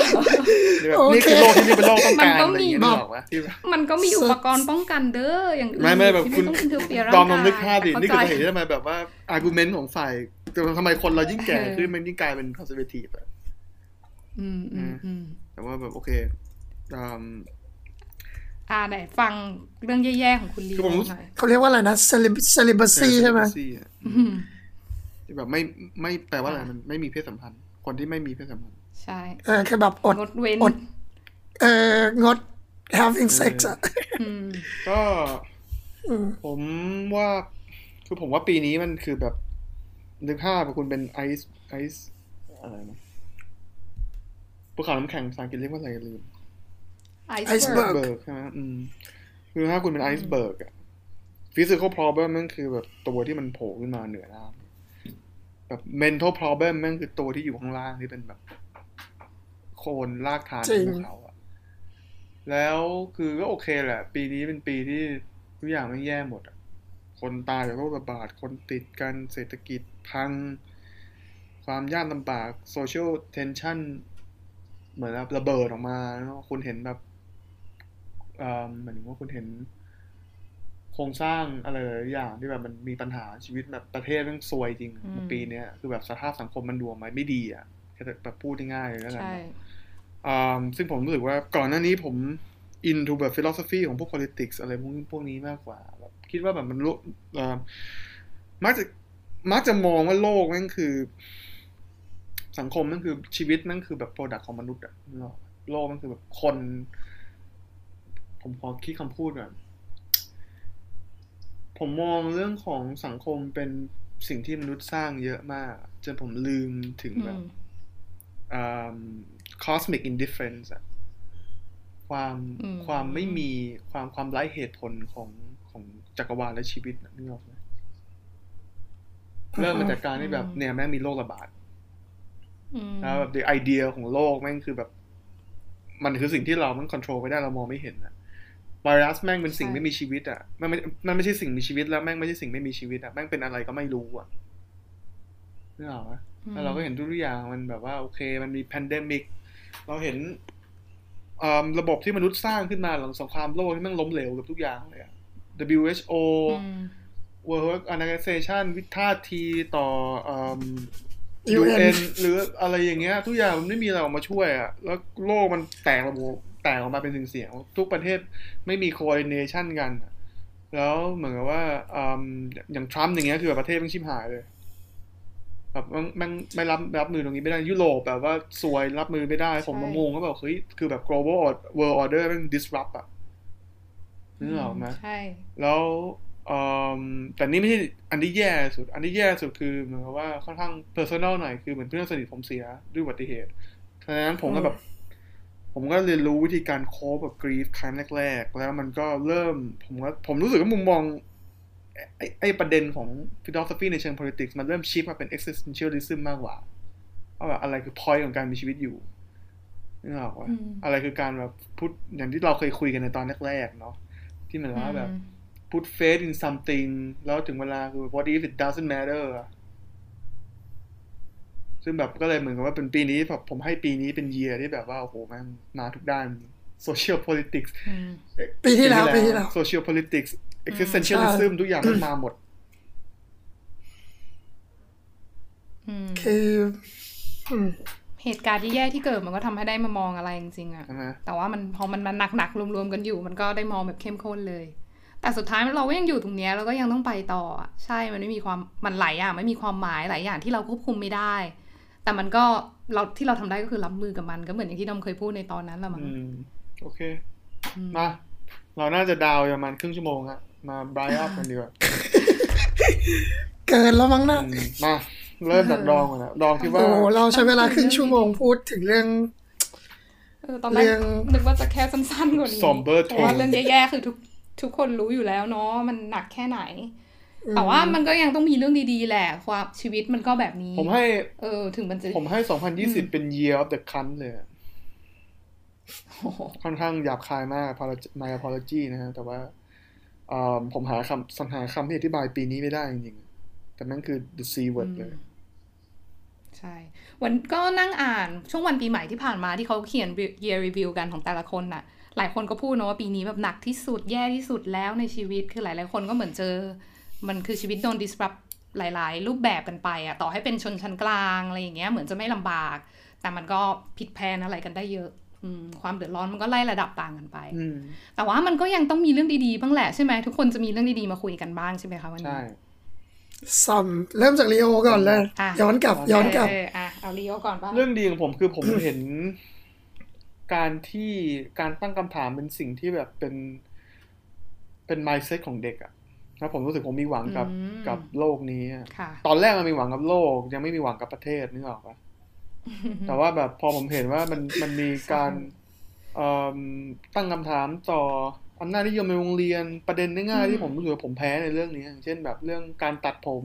C: นี่แบบ
B: โอเค
C: นี่คือโลกที่นี่เป็นโลกต้องการ
A: มันก็
C: อะไรอ
A: มี
C: ย่างเงี้ยนึกออกปะที่แบบ
A: มันก็มีอุปกรณ์ป้องกันเด้ออย่างอื่น
C: ไม่ไม่แบบ
A: ที่
C: คุณ
A: ต้องอินเทอร์เฟียร่าง
C: ดอมล
A: กา
C: อง
A: ย
C: นึกภาพดินี่คือ
A: เข้า
C: สา
A: ใจ
C: เหตุที่ทำไมแบบว่า argument ของฝ่ายทำไมคนเรายิ่งแก่
A: เออ
C: ขึ้นมันยิ่งกลายเป็น conservative อะ
A: อืมอืมอืม
C: แต่ว่าแบบโอเคอืม
A: อ่าไหนฟังเรื่องแย่ๆของคุณลี
C: คือผมรู้
A: หน่อย
B: เขาเรียกว่าอะไรนะ celib- celibacy ใช่ไหม
C: celibacy อะ
A: อืม
C: ที่แบบไม่ไม่แปลว่าอะไรมันไม่มีเพศสัมพันธ์ คนที่ไม่มีเพศสัมพันธ์
A: ใช่
B: เออคือแบบอด
A: งดเว้น
B: อดเอองด having sex อะ
A: อืม
C: ก็
B: อืม
C: ผมว่าคือผมว่าปีนี้มันคือแบบ นึกภาพคุณเป็นไอซ์ไอซ์อะไรนะภูเขาน้ำแข็งภาษาอังกฤษเรียกว่าอะไรลืม
B: iceberg
C: ใช่ไหมอืมคือถ้าคุณเป็น iceberg อะ physical problem มันคือแบบตัวที่มันโผล่ขึ้นมาเหนือน้ำแบบ mental problem มันคือตัวที่อยู่ข้างล่างที่เป็นแบบโคนลากฐาน
B: จริง
C: ภูเขาอะแล้วคือก็โอเคแหละ ปีนี้เป็นปีที่ทุกอย่างไม่แย่หมดอะคนตายจากโรคระบาด คนติดกันเศรษฐกิจพัง ความยากลำบาก social tension เหมือนแบบระเบิดออกมาเนอะคุณเห็นแบบเอ่อหมายถึงว่าคุณเห็น โครงสร้างอะไรหลายๆอย่างที่แบบมันมีปัญหาชีวิตแบบประเทศมันซวยจริง
A: อืม
C: ปีเนี้ยคือแบบสภาพสังคมมันดูออกมาไม่ดีอะแค่แบบพูดง่ายๆเลยแล้วกัน
A: ใช่
C: อ่า ซึ่งผมรู้สึกว่าก่อนหน้านี้ผม into แบบ philosophy ของพวก politics อะไรพวกพวกนี้มากกว่าแบบคิดว่าแบบมันโลกเอ่อมักจะมักจะมองว่าโลกนั่นคือ สังคมนั่นคือชีวิตนั่นคือแบบ product ของมนุษย์อะนึกออกปะโลกมันคือแบบคน ผมขอคิดคำพูดก่อนผมมองเรื่องของสังคมเป็นสิ่งที่มนุษย์สร้างเยอะมาก จนผมลืมถึง
A: อื
C: แบบ
A: ม
C: อ่า cosmic indifference อะความ
A: อืม
C: ความไม่มีความความไร้เหตุผลของของจักรวาลและชีวิตน่ะนึกออกไหมเริ่มมาจากการที่แบบเนี่ยแม่งมีโรคระบาด
A: อืม
C: แล้วแบบไอเดียของโลกแม่งคือแบบ มันคือสิ่งที่เรามันควบคุมไม่ได้เรามองไม่เห็นอะไวรัสแม่งเป็นสิ่ง
A: ใช่
C: ไม่มีชีวิตอะมันไม่มันไม่ใช่สิ่งมีชีวิตแล้วแม่งไม่ใช่สิ่งไม่มีชีวิตอะแม่งเป็นอะไรก็ไม่รู้อะนึกออกไหมแล้วเราก็เห็นทุกอย่างมันแบบว่าโอเค มันมี pandemic เราเห็นอ่าระบบที่มนุษย์สร้างขึ้นมาหลังสงครามโลกที่แม่งล้มเหลวกับทุกอย่างเลยอะ WHO
A: อืม
C: World Organization วิท่าทีต่ออืม
B: UN
C: UN หรืออะไรอย่างเงี้ย ทุกอย่างมันไม่มีอะไรออกมาช่วยอะแล้วโลกมันแตกระบบแตกออกมาเป็นเสียงๆทุกประเทศไม่มี coordination กันอะแล้วเหมือนกับว่าอืมอย่างทรัมป์อย่างเงี้ยคือแบบประเทศมันชิบหายเลย แบบมันมันไม่รับรับมือตรงนี้ไม่ได้ยุโรปแบบว่าซวยรับมือไม่ได้ ผมมางงก็แบบเฮ้ยคือแบบ global or- world order มัน disrupt อะนึกออกไหม
A: ใช่
C: แล้วอืมแต่นี่ไม่ใช่อันที่แย่สุด อันที่แย่สุดคือเหมือนกับว่าค่อนข้าง personal หน่อยคือเหมือนเพื่อนสนิทผมเสียด้วยอุบัติเหตุฉะนั้นผมก็แบบ ผมก็เรียนรู้วิธีการโคบกับกรีฟครั้งแรก ๆ แล้วมันก็เริ่ม ผมก็ผมรู้สึกว่ามุมมอง ไอ้ไอ้ประเด็นของ philosophy ในเชิง politics มันเริ่มชิปมาเป็น existentialism มากกว่าว่าแบบอะไรคือ point ของการมีชีวิตอยู่นึกออกว่า
A: อืม
C: อะไรคือการแบบพูดอย่างที่เราเคยคุยกันในตอนแรกๆเนาะที่เหมือนว่าแบบ put faith in something แล้วถึงเวลาคือ what if it doesn't matter อะซึ่งแบบก็เลยเหมือนกับว่าเป็นปีนี้แบบผมให้ปีนี้เป็น year ที่แบบว่า โอ้โหแมันมาทุกด้าน social politics
A: อืม
B: ปีที่แล้วปีที่แล้ว
C: social politics existentialism ทุกอย่างมันมาหมด
A: อืม
B: คืออืม
A: เหตุการณ์ที่แย่ที่เกิดมันก็ทำให้ได้มามองอะไรจริงๆอะ
C: ใช่ไหม
A: แต่ว่ามันพอมันมันหนักๆรวมๆกันอยู่ มันก็ได้มองแบบเข้มข้นเลย แต่สุดท้ายเราก็ยังอยู่ตรงเนี้ยเราก็ยังต้องไปต่ออะใช่มันไม่มีความมันหลายอย่างไม่มีความหมายหลายอย่างที่เราควบคุมไม่ได้ แต่มันก็เราที่เราทำได้ก็คือรับมือกับมันก็เหมือนอย่างที่ดอมเคยพูดในตอนนั้นแหละมั้ง
C: อืมโอเค
A: อืม
C: มาเราน่าจะดาวประมาณครึ่งชั่วโมงอะ มาบรายอัพกันดีกว่า
B: เกินแล้วมั้งนะ
C: อืมมาเริ่มจากดองก่อนนะดองคิดว่า
B: โอ้โหเราใช้เวลาครึ่งชั่วโมงพูดถึงเรื่อง
A: เออตอนแรก
B: เรื่อง
A: นึกว่าจะแค่สั้นๆกว่านี้
C: Somber
A: เพราะว่าเรื่องแย่ๆคือทุกทุกคนรู้อยู่แล้วเนาะมันหนักแค่ไหน แต่ว่ามันก็ยังต้องมีเรื่องดีๆ แหละความชีวิตมันก็แบบนี้
C: ผมให้
A: เออ ถึงมันจะ
C: ผมให้2020เป็น year of the cunt เลยอะ
A: โอ้โห
C: ค่อนข้างหยาบคายมาก apology my apology นะฮะแต่ว่าเอ่อ ผมหาคำสัญหาคำที่อธิบายปีนี้ไม่ได้จริงๆ แต่นั่นคือ the c word เลย
A: ใช่ วันก็นั่งอ่านช่วงวันปีใหม่ที่ผ่านมาที่เขาเขียน year review กันของแต่ละคนน่ะ หลายคนก็พูดเนอะว่าปีนี้แบบหนักที่สุดแย่ที่สุดแล้วในชีวิต คือหลายๆคนก็เหมือนเจอ มันคือชีวิตโดน disrupt หลาย ๆ รูปแบบกันไปอะต่อให้เป็นชนชั้นกลางอะไรอย่างเงี้ยเหมือนจะไม่ลำบาก แต่มันก็ผิดแพลนอะไรกันได้เยอะอืม ความเดือดร้อนมันก็ไล่ระดับต่างกันไป
C: อืม
A: แต่ว่ามันก็ยังต้องมีเรื่องดีๆบ้างแหละใช่ไหมทุกคนจะมีเรื่องดีๆมาคุยกันบ้างใช่ไหมคะวันนี้
C: ใช่
B: ซัมเริ่มจากลีโอก่อนเลย
A: อะ
B: ย้อนกลับ ย้อนกลับ
A: เอออะเอาลีโอก่อนป่ะ
C: เรื่องดีของผมคือผมเห็น การที่การตั้งคำถามเป็นสิ่งที่แบบเป็น เป็น mindset ของเด็กอะแล้วผมรู้สึกผมมีหวังกับ
A: อืม
C: กับโลกนี้อะ
A: ค่ะ
C: ตอนแรกมันมีหวังกับโลก ยังไม่มีหวังกับประเทศนึกออกปะ แต่ว่าแบบพอผมเห็นว่ามันมันมีการเอิ่มตั้งคำถามต่ออำนาจนิยมในโรงเรียนประเด็นง่ายๆที่ผมรู้สึกว่าผมแพ้ในเรื่องนี้อย่างเช่นแบบเรื่องการตัดผม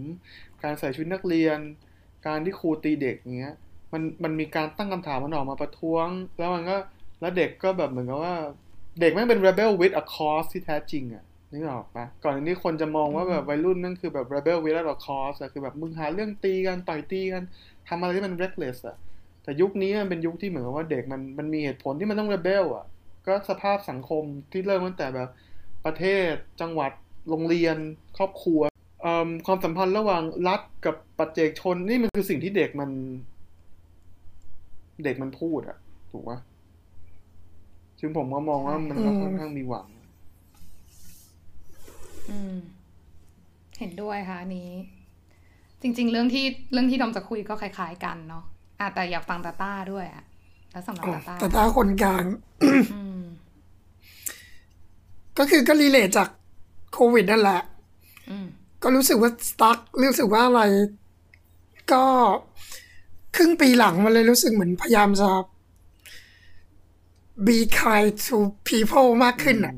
C: การใส่ชุดนักเรียน การที่ครูตีเด็กอย่างเงี้ย มันมันมีการตั้งคำถามมันออกมาประท้วง แล้วมันก็แล้วเด็กก็แบบเหมือนกับว่า เด็กแม่งเป็น rebel with a cause ที่แท้จริงอะนึกออกปะก่อนที่คนจะมองว่าแบบวัยรุ่นนั่นคือแบบ rebel without a cause อะคือแบบมึงหาเรื่องตีกันต่อยตีกันทำอะไรที่มัน reckless อะ แต่ยุคนี้มันเป็นยุคที่เหมือนว่าเด็กมันมันมีเหตุผลที่มันต้อง rebel อะก็สภาพสังคมที่เริ่มตั้งแต่แบบประเทศ จังหวัด โรงเรียน ครอบครัวความสัมพันธ์ระหว่างรัฐกับปัจเจกชน นี่มันคือสิ่งที่เด็กมัน เด็กมันพูดอะ ถูกปะซึ่งผมก็มองว่ามันก็ค่อนข้างมีหวัง
A: อืม เห็นด้วยค่ะนี้ จริง ๆ เรื่องที่เรื่องที่ดอมจะคุยก็คล้าย ๆ กันเนาะ อะแต่อยากฟังตาต้าด้วยอะแล้วสำหรับ
B: อ๋อ
A: ตาต้า
B: แต่ถ้าคนกลาง
A: อืม
B: ก็คือก็รีเลทจากโควิดนั่นแหละ
A: อืม
B: ก็รู้สึกว่าสตั๊กรู้สึกว่าอะไร ก็ครึ่งปีหลังมันเลยรู้สึกเหมือนพยายามจะ be kind to people มากขึ้นอะ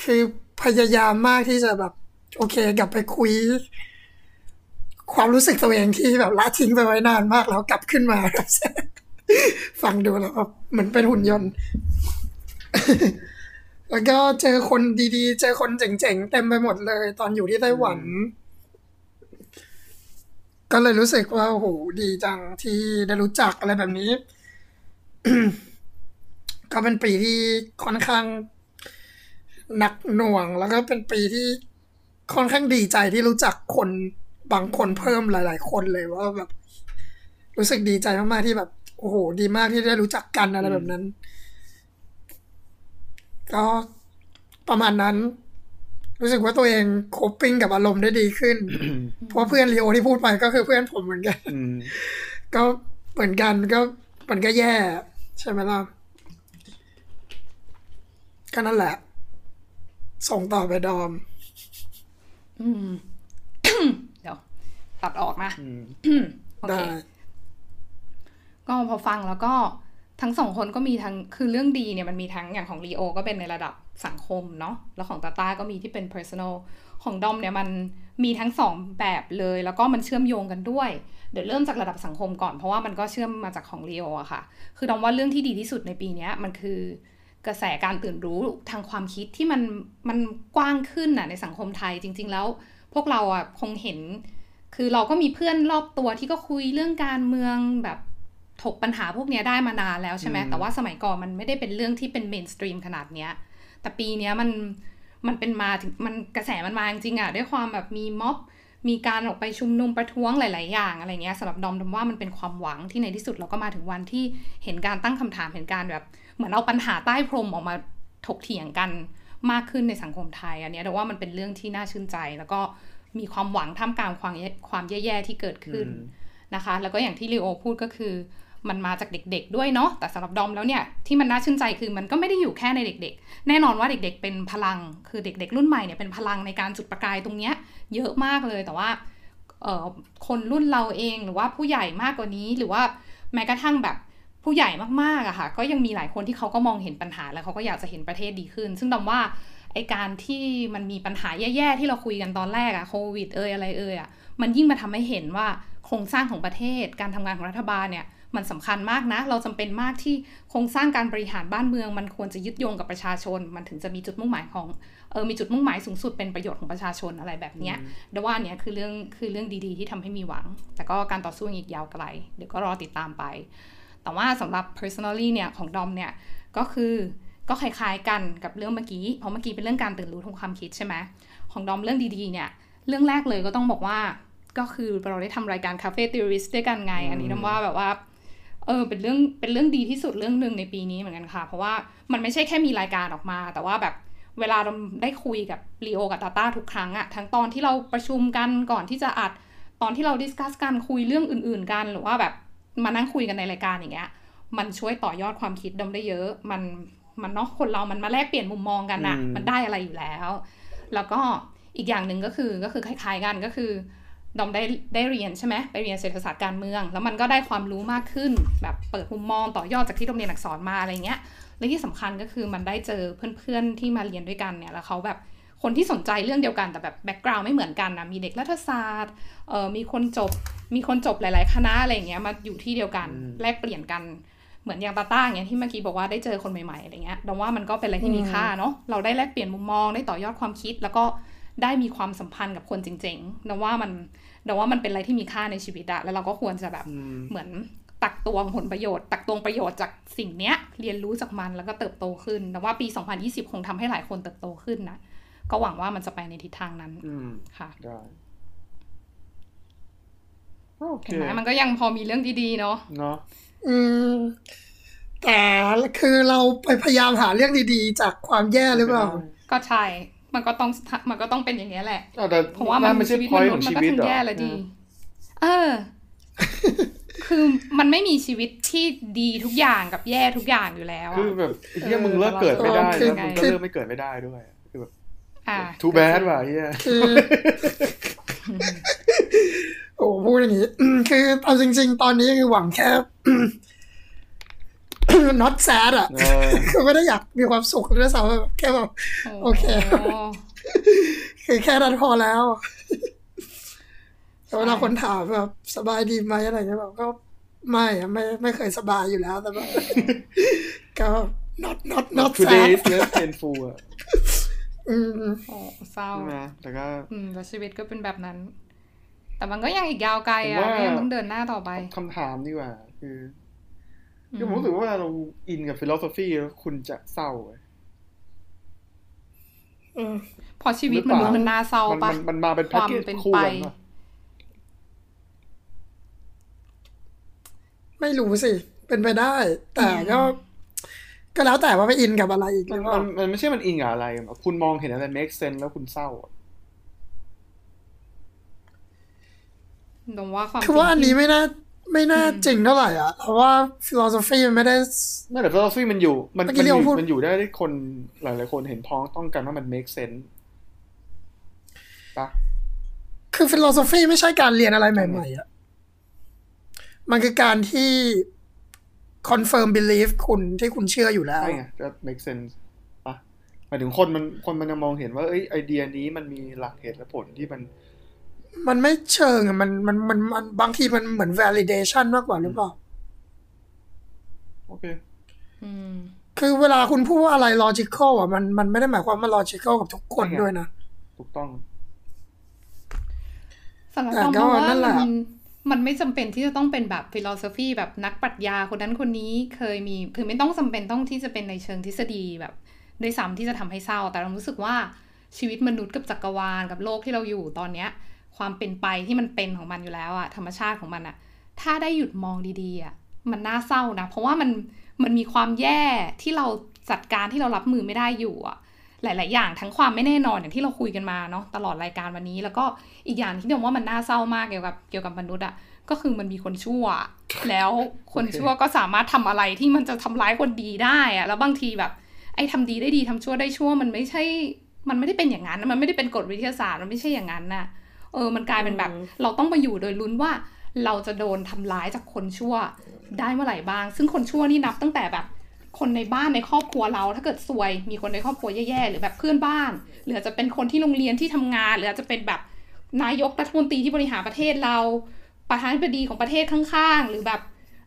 B: คือพยายามมากที่จะแบบ โอเค กลับไปคุย ความรู้สึกตัวเองที่แบบละทิ้งไปไว้นานมากแล้วกลับขึ้นมาฟังดูแล้วแบบเหมือนเป็นหุ่นยนต์ แล้วก็เจอคนดีๆ เจอคนเจ๋งๆ เต็มไปหมดเลย ตอนอยู่ที่ไต้หวัน ก็เลยรู้สึกว่าโหดีจังที่ได้รู้จักอะไรแบบนี้ ก็เป็นปีที่ค่อนข้างหนักหน่วง แล้วก็เป็นปีที่ค่อนข้างดีใจที่รู้จักคน บางคนเพิ่มหลาย ๆ คนเลยว่าแบบ รู้สึกดีใจมาก ๆ ที่แบบ โอ้โห ดีมากที่ได้รู้จักกันอะไรแบบนั้น ก็ประมาณนั้น รู้สึกว่าตัวเอง coping กับอารมณ์ได้ดีขึ้น เพราะว่าเพื่อนลีโอที่พูดไปก็คือเพื่อนผมเหมือนกัน
C: อืม
B: ก็เหมือนกันก็มันก็แย่ ใช่ไหมล่ะก็นั่นแหละ ส่งต่อไปดอม
A: อืมเดี๋ยว ตัดออกนะ
C: อืม
A: โอเค
B: ได้
A: ก็พอฟังแล้วก็ทั้งสองคนก็มีทั้งคือเรื่องดีเนี่ยมันมีทั้งอย่างของลีโอก็เป็นในระดับสังคมเนาะแล้วของตาต้าก็มีที่เป็น personal ของดอมเนี่ยมันมีทั้งสองแบบเลย แล้วก็มันเชื่อมโยงกันด้วย เดี๋ยวเริ่มจากระดับสังคมก่อนเพราะว่ามันก็เชื่อมมาจากของลีโออะค่ะ คือดอมว่าเรื่องที่ดีที่สุดในปีเนี้ยมันคือกระแสการตื่นรู้ทางความคิดที่มันมันกว้างขึ้นน่ะในสังคมไทยจริง ๆ แล้ว พวกเราอะคงเห็น คือเราก็มีเพื่อนรอบตัวที่ก็คุยเรื่องการเมืองแบบถกปัญหาพวกเนี้ยได้มานานแล้วใช่ไหม
C: อืม
A: แต่ว่าสมัยก่อนมันไม่ได้เป็นเรื่องที่เป็นเมนสตรีมขนาดเนี้ย แต่ปีเนี้ยมันมันเป็นมาถึงมันกระแสมันมาจริงๆอะด้วยความแบบมีม็อบมีการออกไปชุมนุมประท้วงหลาย ๆ อย่างอะไรเงี้ยสำหรับดอมดอมว่ามันเป็นความหวังที่ในที่สุดเราก็มาถึงวันที่เห็นการตั้งคำถามเห็นการแบบ เหมือนเอาปัญหาใต้พรมออกมาถกเถียงกันมากขึ้นในสังคมไทย อันเนี้ยแต่ว่ามันเป็นเรื่องที่น่าชื่นใจแล้วก็ มีความหวังท่ามกลางความแย่ความแย่ๆที่เกิดขึ้น
C: อืม
A: นะคะ แล้วก็อย่างที่ลีโอพูดก็คือ มันมาจากเด็กๆด้วยเนาะแต่สำหรับดอมแล้วเนี่ยที่มันน่าชื่นใจคือมันก็ไม่ได้อยู่แค่ในเด็ก ๆ แน่นอนว่าเด็กๆ เป็นพลังคือเด็ก ๆ รุ่นใหม่เนี่ยเป็นพลังในการจุดประกายตรงเนี้ยเยอะมากเลยแต่ว่าเอ่อคนรุ่นเราเองหรือว่าผู้ใหญ่มากกว่านี้หรือว่าแม้กระทั่งแบบผู้ใหญ่มากๆอะค่ะ ก็ยังมีหลายคนที่เขาก็มองเห็นปัญหาแล้วเขาก็อยากจะเห็นประเทศดีขึ้น ซึ่งดำว่า ไอการที่มันมีปัญหาแย่ๆที่เราคุยกันตอนแรกอะโควิดเอ่ยอะไรเอ่ยอะมันยิ่งมาทำให้เห็นว่าโครงสร้างของประเทศ การทำงานของรัฐบาลเนี่ยมันสำคัญมากนะ เราจำเป็นมากที่โครงสร้างการบริหารบ้านเมือง มันควรจะยึดโยงกับประชาชน มันถึงจะมีจุดมุ่งหมายของเออมีจุดมุ่งหมายสูงสุดเป็นประโยชน์ของประชาชนอะไรแบบเนี้ยเดยวว่าอันเนี้ยคือเรื่องคือเรื่องดีๆ ที่ทำให้มีหวัง แต่ก็การต่อสู้ยังอีกยาวไกล เดี๋ยวก็รอติดตามไป แต่ว่าสำหรับ personally เนี่ยของดอมเนี่ยก็คือ ก็คล้ายๆกันกับเรื่องเมื่อกี้ เพราะเมื่อกี้เป็นเรื่องการตื่นรู้ทางความคิดใช่ไหมของดอมเรื่องดีๆ เนี่ย เรื่องแรกเลยก็ต้องบอกว่าก็คือเราได้ทำรายการ Cafe Theorist ด้วยกันไง อันนี้ดอมว่าแบบว่าเออเป็นเรื่องเป็นเรื่องดีที่สุดเรื่องหนึ่งในปีนี้เหมือนกันค่ะ เพราะว่ามันไม่ใช่แค่มีรายการออกมา แต่ว่าแบบเวลาเราได้คุยกับลีโอกับตาต้าทุกครั้งอะทั้งตอนที่เราประชุมกันก่อนที่จะอัดตอนที่เราดิสคัสกันคุยเรื่องอื่น ๆ กัน หรือว่าแบบมานั่งคุยกันในรายการอย่างเงี้ย มันช่วยต่อยอดความคิดดมได้เยอะ มัน มันเนาะคนเรามันมาแลกเปลี่ยนมุมมองกันอะ
C: อืม
A: มันได้อะไรอยู่แล้ว แล้วก็อีกอย่างหนึ่งก็คือก็คือคล้ายๆกันก็คือดอมได้ได้เรียนใช่ไหมไปเรียนเศรษฐศาสตร์การเมือง แล้วมันก็ได้ความรู้มากขึ้น แบบเปิดมุมมองต่อยอดจากที่ดอมเรียนอักษรมาอะไรเงี้ยและที่สำคัญก็คือมันได้เจอเพื่อนๆที่มาเรียนด้วยกันเนี่ยแล้วเขาแบบคนที่สนใจเรื่องเดียวกันแต่แบบแบ็กกราวด์ไม่เหมือนกันนะมีเด็กรัฐศาสตร์เออมีคนจบมีคนจบหลาย ๆ คณะอะไรเงี้ยมาอยู่ที่เดียวกัน
C: อืม
A: แลกเปลี่ยนกัน เหมือนอย่างตาต้าอย่างเงี้ยที่เมื่อกี้บอกว่าได้เจอคนใหม่ๆอะไรเงี้ยดอมว่ามันก็เป็นอะไรที่มีค่าเนาะเราได้แลกเปลี่ยนมุมมองได้ต่อยอดความคิด แล้วก็ได้มีความสัมพันธ์กับคนจริงๆดอมว่ามันแต่ว่ามันเป็นอะไรที่มีค่าในชีวิตอะแล้วเราก็ควรจะแบบ
C: อืม
A: เหมือนตักตวงผลประโยชน์ ตักตวงประโยชน์จากสิ่งเนี้ย เรียนรู้จากมันแล้วก็เติบโตขึ้นแต่ว่าปี 2020 คงทำให้หลายคนเติบโตขึ้นนะก็หวังว่ามันจะไปในทิศทางนั้น
C: อืม
A: ค่ะ
C: ได้โอเค
A: เห็นไหมมันก็ยังพอมีเรื่องดีๆเนาะ
C: เนาะ
B: อืม แต่คือเราไปพยายามหาเรื่องดีๆ จากความแย่หรือเปล่า
A: ก็ใช่ มันก็ต้องมันก็ต้องเป็นอย่างนี้ยแหละ
C: อะแต่
A: เพราะว่ามัน
C: ไม่ใช่
A: ชีวิต
C: พ
A: ม
C: อย
A: นุ
C: ข
A: ษ
C: อง
A: ย์มัน
C: ชี
A: ก็
C: วิต
A: ทั้ง
C: หรอ
A: แย่และดี เออ คือมันไม่มีชีวิตที่ดีทุกอย่างกับแย่ทุกอย่างอยู่แล้วอะ
C: คือแบบไอ้เฮียมึงเลิกเกิดไม่ได้
B: คือ
C: แล้วมึงก็เลิกไม่เกิดไม่ได้ด้วยคือแบบ
A: อะ
C: too bad ว่ะเฮีย
B: คือ โอ้พูดอย่างนี้อืมคือเอาจริง ๆ ตอนนี้คือหวังแค่อืม not sad อะ
C: เออ
B: คือไม่ได้อยากมีความสุขด้วยซ้ำแบบแค่แบบโอเค คือแค่นั้นพอแล้วแต่เวลาคนถามแบบสบายดีไหมอะไรเงี้ยแบบก็ไม่อะไม่ไม่เคยสบายอยู่แล้วแต่แบบก็ not not not
C: today
B: sad
C: is less painful อะ
B: อืม
A: โอ้เศร้า
C: ใช่ไหมแต่ก็
A: อืมแล้วชีวิตก็เป็นแบบนั้น แต่มันก็ยังอีกยาวไกล
C: ผม
A: อะ
C: ว่า
A: ก็ยังต้องเดินหน้าต่อไป
C: คำถามดีกว่า คือคือผมรู้สึกว่าเวลาเราอินกับ philosophy แล้วคุณจะเศร้าเว้ย
B: อืม
A: พอชีวิต
C: หรือ
A: มัน
C: เปล่า
A: มันน่าเศร้า
C: มัน
A: ปะ
C: มันมันมาเป็น
A: ค
C: แพ็ก
A: วาม
C: เกจ
A: เป็น
C: คู่
A: ไป
C: กันปะ
B: ไม่รู้สิ เป็นไปได้ แต่ก็ก็แล้วแต่ว่าไปอินกับอะไรอีกห
C: มั
B: รื
C: น
B: อเป
C: มั
B: ล่า
C: นมันไม่ใช่มันอิงกับอะไรอะคุณมองเห็นอะไร make sense แล้วคุณเศร้าอะ
A: ตรงว่าความ
B: คือว่าอันนี้ไม่น่าไม่น่าจริงเท่าไหร่อะ เพราะว่า philosophy มันไม่ได้
C: ไม่แต่ philosophy มันอยู่ มัน
B: เมื่
C: มั
B: อนกี้
C: อยู่
B: เราพูด
C: มันอยู่ได้ที่คนหลายๆคนเห็นพ้องต้องกันว่ามัน make sense ปะ
B: คือ philosophy ไม่ใช่การเรียนอะไรใหม่ ๆอะมันคือการที่ confirm belief คุณที่คุณเชื่ออยู่แล้ว
C: ใช่ไงก็ make sense ปะหมายถึงคนมันคนมันจะมองเห็นว่าเอ้ยไอเดียนี้มันมีหลักเหตุและผลที่มัน
B: มันไม่เชิงอะมันมันมันมันบางทีมันเหมือน validation มากกว่าหรือเปล่า
C: โอเค
A: อืม
B: คือเวลาคุณพูดว่าอะไร logical อะมันมันไม่ได้หมายความว่า logical กับทุกคน
C: ใช่ไง
B: ด้วยนะ
C: ถูกต้อง
A: สำหรับ
B: แต่
A: ตอง
B: ก็
A: มองว่า
B: นั่นแหละ
A: มันมันไม่จำเป็นที่จะต้องเป็นแบบฟิโลโซฟีแบบนักปรัชญาคนนั้นคนนี้เคยมีคือไม่ต้องจำเป็นต้องที่จะเป็นในเชิงทฤษฎีแบบด้วยซ้ำที่จะทำให้เศร้า แต่เรารู้สึกว่าชีวิตมนุษย์กับจักรวาลกับโลกที่เราอยู่ตอนเนี้ย ความเป็นไปที่มันเป็นของมันอยู่แล้วอะธรรมชาติของมันอะถ้าได้หยุดมองดีๆอะมันน่าเศร้านะ เพราะว่ามันมันมีความแย่ที่เราจัดการที่เรารับมือไม่ได้อยู่อะหลาย ๆ อย่างทั้งความไม่แน่นอนอย่างที่เราคุยกันมาเนาะตลอดรายการวันนี้ แล้วก็อีกอย่างที่เดี๋ยวว่ามันน่าเศร้ามากเกี่ยวกับเกี่ยวกับมนุษย์อะก็คือมันมีคนชั่ว แล้วคนชั่วก็สามารถทำอะไรที่มันจะทำร้ายคนดีได้อะแล้วบางทีแบบ ไอ้ทำดีได้ดีทำชั่วได้ชั่ว มันไม่ใช่ มันไม่ได้เป็นอย่างนั้นนะมันไม่ได้เป็นกฎวิทยาศาสตร์มันไม่ใช่อย่างนั้นน่ะ เออมันกลายเป็นแบบ เราต้องมาอยู่โดยลุ้นว่า เราจะโดนทำร้ายจากคนชั่วได้เมื่อไหร่บ้าง ซึ่งคนชั่วนี่นับตั้งแต่แบบ คนในบ้านในครอบครัวเรา ถ้าเกิดซวย มีคนในครอบครัวแย่ๆหรือแบบเพื่อนบ้าน หรืออาจจะเป็นคนที่โรงเรียนที่ทำงาน หรืออาจจะเป็นแบบนายกรัฐมนตรีที่บริหารประเทศเรา ประธานาธิบดีของประเทศข้างๆ หรือแบบ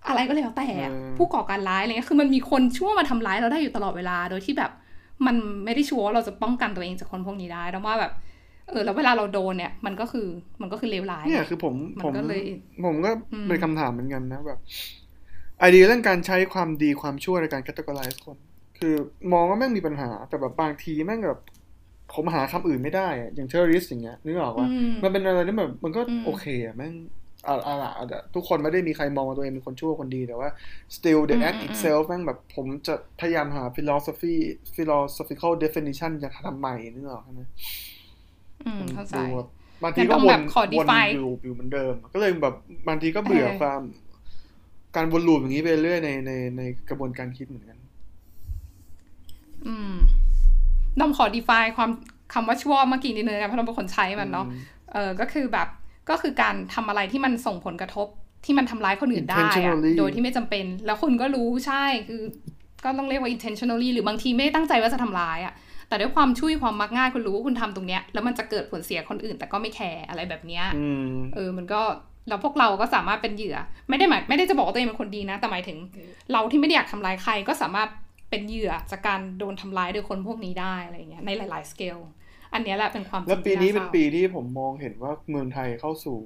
A: อะไรก็แล้วแต่อะ
C: เออ
A: ผู้ก่อการร้ายอะไรเงี้ยคือมันมีคนชั่วมาทำร้ายเราได้อยู่ตลอดเวลาโดยที่แบบ มันไม่ได้ชัวร์ว่าเราจะป้องกันตัวเองจากคนพวกนี้ได้แต่ว่าแบบ เออแล้วเวลาเราโดนเนี่ย มันก็คือมันก็คือเลวร้าย
C: เนี่ยคือผม
A: มัน
C: ผม
A: ก็เลย
C: ผมก็
A: อืม
C: เป็นคำถามเหมือนกันนะแบบไอเดียเรื่องการใช้ความดีความชั่วในการ categorize คน คือมองว่าแม่งมีปัญหา แต่แบบบางทีแม่งแบบผมหาคำอื่นไม่ได้อะอย่าง terrorist อย่างเงี้ยนึกออกว่า
A: อืม
C: มันเป็นอะไรที่แบบมันก็
A: อืม
C: โอเคอะแม่งอ่าอ่าอ่าอ่าทุกคนไม่ได้มีใครมองว่าตัวเองเป็นคนชั่วคนดี แต่ว่า still the
A: อืม
C: act
A: อืม
C: itself แม่งแบบผมจะพยายามหา philosophy philosophical definition จะทำใหม่นึกออกใช่ไหม
A: อืมเข้าใจ
C: ดูแบบบางที
A: งั้น
C: ก็
A: ต้อง
C: ว
A: แบ
C: น
A: บขอ
C: วน
A: define
C: อยู่อยู่เหมือนเดิม ก็เลยแบบบางทีก็เบื่อ
A: เออ
C: ความการวนลูปอย่างนี้ไปเรื่อยในในในกระบวนการคิดเหมือนกัน
A: อืมน้องขอ define ความคำว่าชั่วเมื่อกี้นิดนึงนะเพราะเราเป็นคนใช้มันเนาะ
C: อืม
A: เออก็คือแบบก็คือการทำอะไรที่มันส่งผลกระทบที่มันทำร้ายคนอื่นได้อะ
C: Intentionally
A: โดยที่ไม่จำเป็น แล้วคุณก็รู้ใช่คือ ก็ต้องเรียกว่า intentionally หรือบางทีไม่ได้ตั้งใจว่าจะทำร้ายอะ แต่ด้วยความช่วยความมักง่ายคุณรู้ว่าคุณทำตรงเนี้ยแล้วมันจะเกิดผลเสียคนอื่น แต่ก็ไม่แคร์อะไรแบบเนี้ย
C: อืม
A: เออมันก็แล้วพวกเราก็สามารถเป็นเหยื่อ ไม่ได้หมายไม่ได้จะบอกว่าตัวเองเป็นคนดีนะ แต่หมายถึง เราที่ไม่ได้อยากทำร้ายใครก็สามารถเป็นเหยื่อจากการโดนทำร้ายโดยคนพวกนี้ได้อะไรเงี้ยในหลาย ๆ สเกลอันเนี้ยแหละเป็นความจริง
C: แล้วปีนี้เป็น
A: ที่าศร้า
C: ปีที่ผมมองเห็นว่าเมืองไทยเข้าสู่